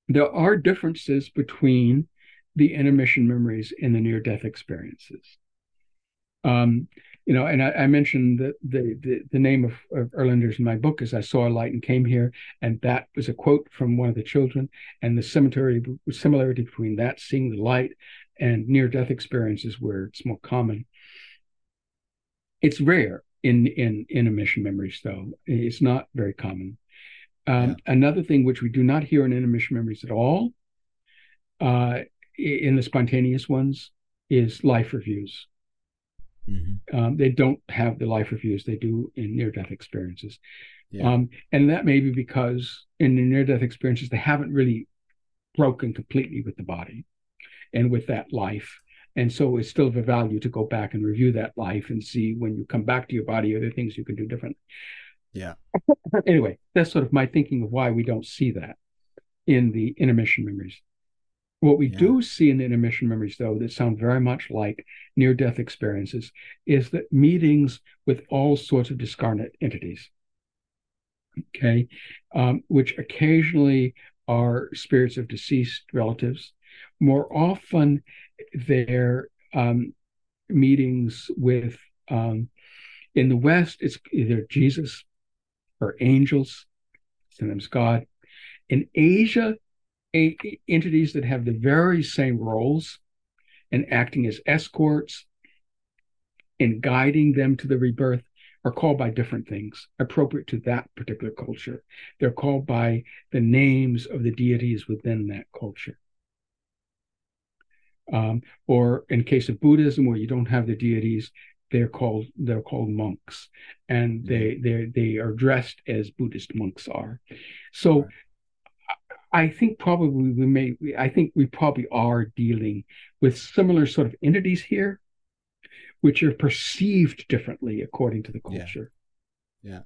Speaker 2: there are differences between the intermission memories and the near death experiences. Um, you know, and I, I mentioned that the, the, the name of, of Erlendur's in my book is "I saw a light and came here," and that was a quote from one of the children. And the similarity similarity between that, seeing the light, and near death experiences where it's more common. It's rare in in intermission memories, though. It's not very common. Um, yeah. Another thing which we do not hear in intermission memories at all, uh, in the spontaneous ones, is life reviews. Mm-hmm. Um, they don't have the life reviews they do in near death experiences. Yeah. Um, and that may be because in the near death experiences, they haven't really broken completely with the body and with that life. And so it's still of a value to go back and review that life and see when you come back to your body, are there things you can do differently?
Speaker 1: Yeah.
Speaker 2: anyway, that's sort of my thinking of why we don't see that in the intermission memories. What we yeah. do see in the intermission memories, though, that sound very much like near death experiences, is that meetings with all sorts of discarnate entities, okay, um, which occasionally are spirits of deceased relatives. More often, they're um, meetings with, um, in the West, it's either Jesus or angels, sometimes God. In Asia, a- entities that have the very same roles and acting as escorts and guiding them to the rebirth are called by different things appropriate to that particular culture. They're called by the names of the deities within that culture. Um, or in case of Buddhism, where you don't have the deities, they're called they're called monks, and they mm-hmm. they they are dressed as Buddhist monks are. So I think probably we may, I think we probably are dealing with similar sort of entities here, which are perceived differently according to the culture.
Speaker 1: Yeah. yeah.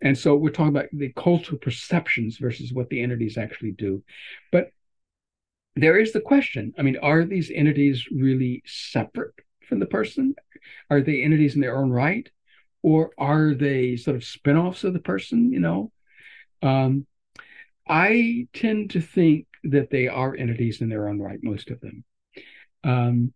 Speaker 2: And so we're talking about the cultural perceptions versus what the entities actually do. But there is the question I mean, are these entities really separate from the person? Are they entities in their own right? Or are they sort of spin offs of the person, you know? Um, I tend to think that they are entities in their own right, most of them. Um,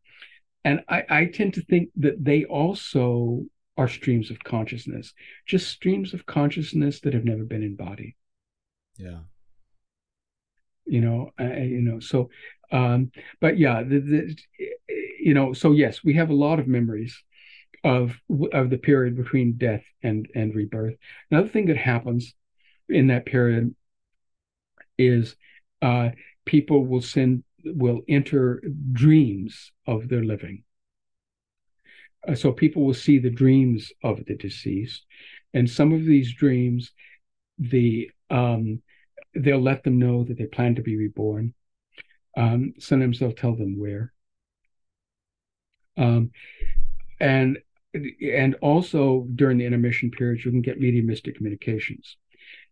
Speaker 2: and I, I tend to think that they also are streams of consciousness, just streams of consciousness that have never been embodied.
Speaker 1: Yeah.
Speaker 2: You know, uh, you know, so, um, but yeah, the, the, you know, so yes, we have a lot of memories of of the period between death and and rebirth. Another thing that happens in that period is uh, people will send will enter dreams of their living. Uh, so people will see the dreams of the deceased, and some of these dreams, the um, they'll let them know that they plan to be reborn. Um, sometimes they'll tell them where. Um, and and also during the intermission periods, you can get mediumistic communications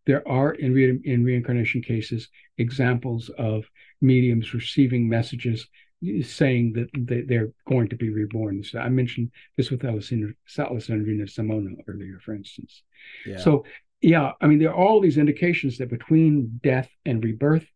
Speaker 2: there are in, re- in reincarnation cases examples of mediums receiving messages saying that they, they're going to be reborn. So I mentioned this with Alessandrina, Alessandrina Samona earlier, for instance. Yeah. So yeah, I mean, there are all these indications that between death and rebirth,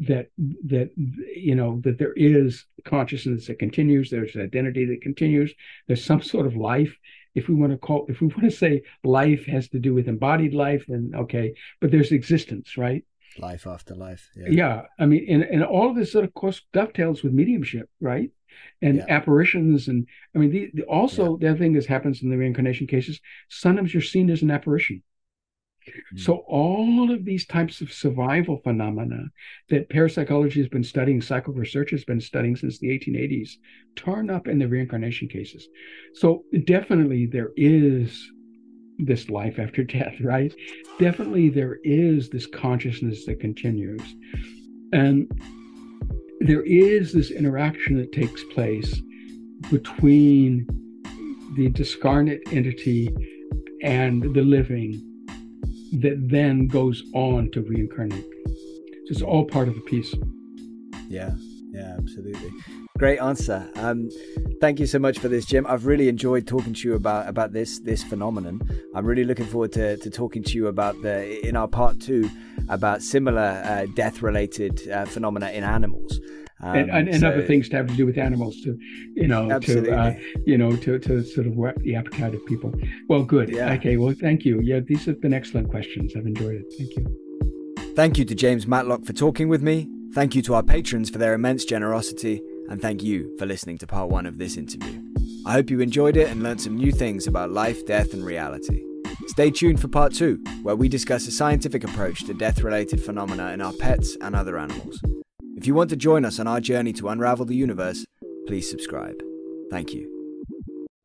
Speaker 2: that that you know that there is consciousness that continues. There's an identity that continues. There's some sort of life, if we want to call if we want to say life has to do with embodied life then okay but there's existence right
Speaker 1: life after life
Speaker 2: yeah, yeah i mean and, and all of this sort of course dovetails with mediumship right and yeah. apparitions and i mean the, the also yeah. the other thing that happens in the reincarnation cases sometimes you're seen as an apparition Mm. So all of these types of survival phenomena that parapsychology has been studying, psychic research has been studying since the 1880s, turn up in the reincarnation cases. So definitely there is this life after death, right? Definitely there is this consciousness that continues. And there is this interaction that takes place between the discarnate entity and the living that then goes on to reincarnate. So it's all part of the piece.
Speaker 1: Yeah, yeah, absolutely. Great answer. Um, thank you so much for this, Jim. I've really enjoyed talking to you about about this this phenomenon. I'm really looking forward to, to talking to you about the in our part two about similar uh, death related uh, phenomena in animals.
Speaker 2: Um, and, and, and so, other things to have to do with animals to you know absolutely. to uh, you know to, to sort of whet the appetite of people. Well good. Yeah. okay well thank you. Yeah these have been excellent questions. I've enjoyed it. Thank you.
Speaker 1: Thank you to james matlock for talking with me. Thank you to our patrons for their immense generosity. And thank you for listening to part one of this interview. I hope you enjoyed it and learned some new things about life death and reality. Stay tuned for part two, where we discuss a scientific approach to death related phenomena in our pets and other animals. If you want to join us on our journey to unravel the universe, please subscribe. Thank you.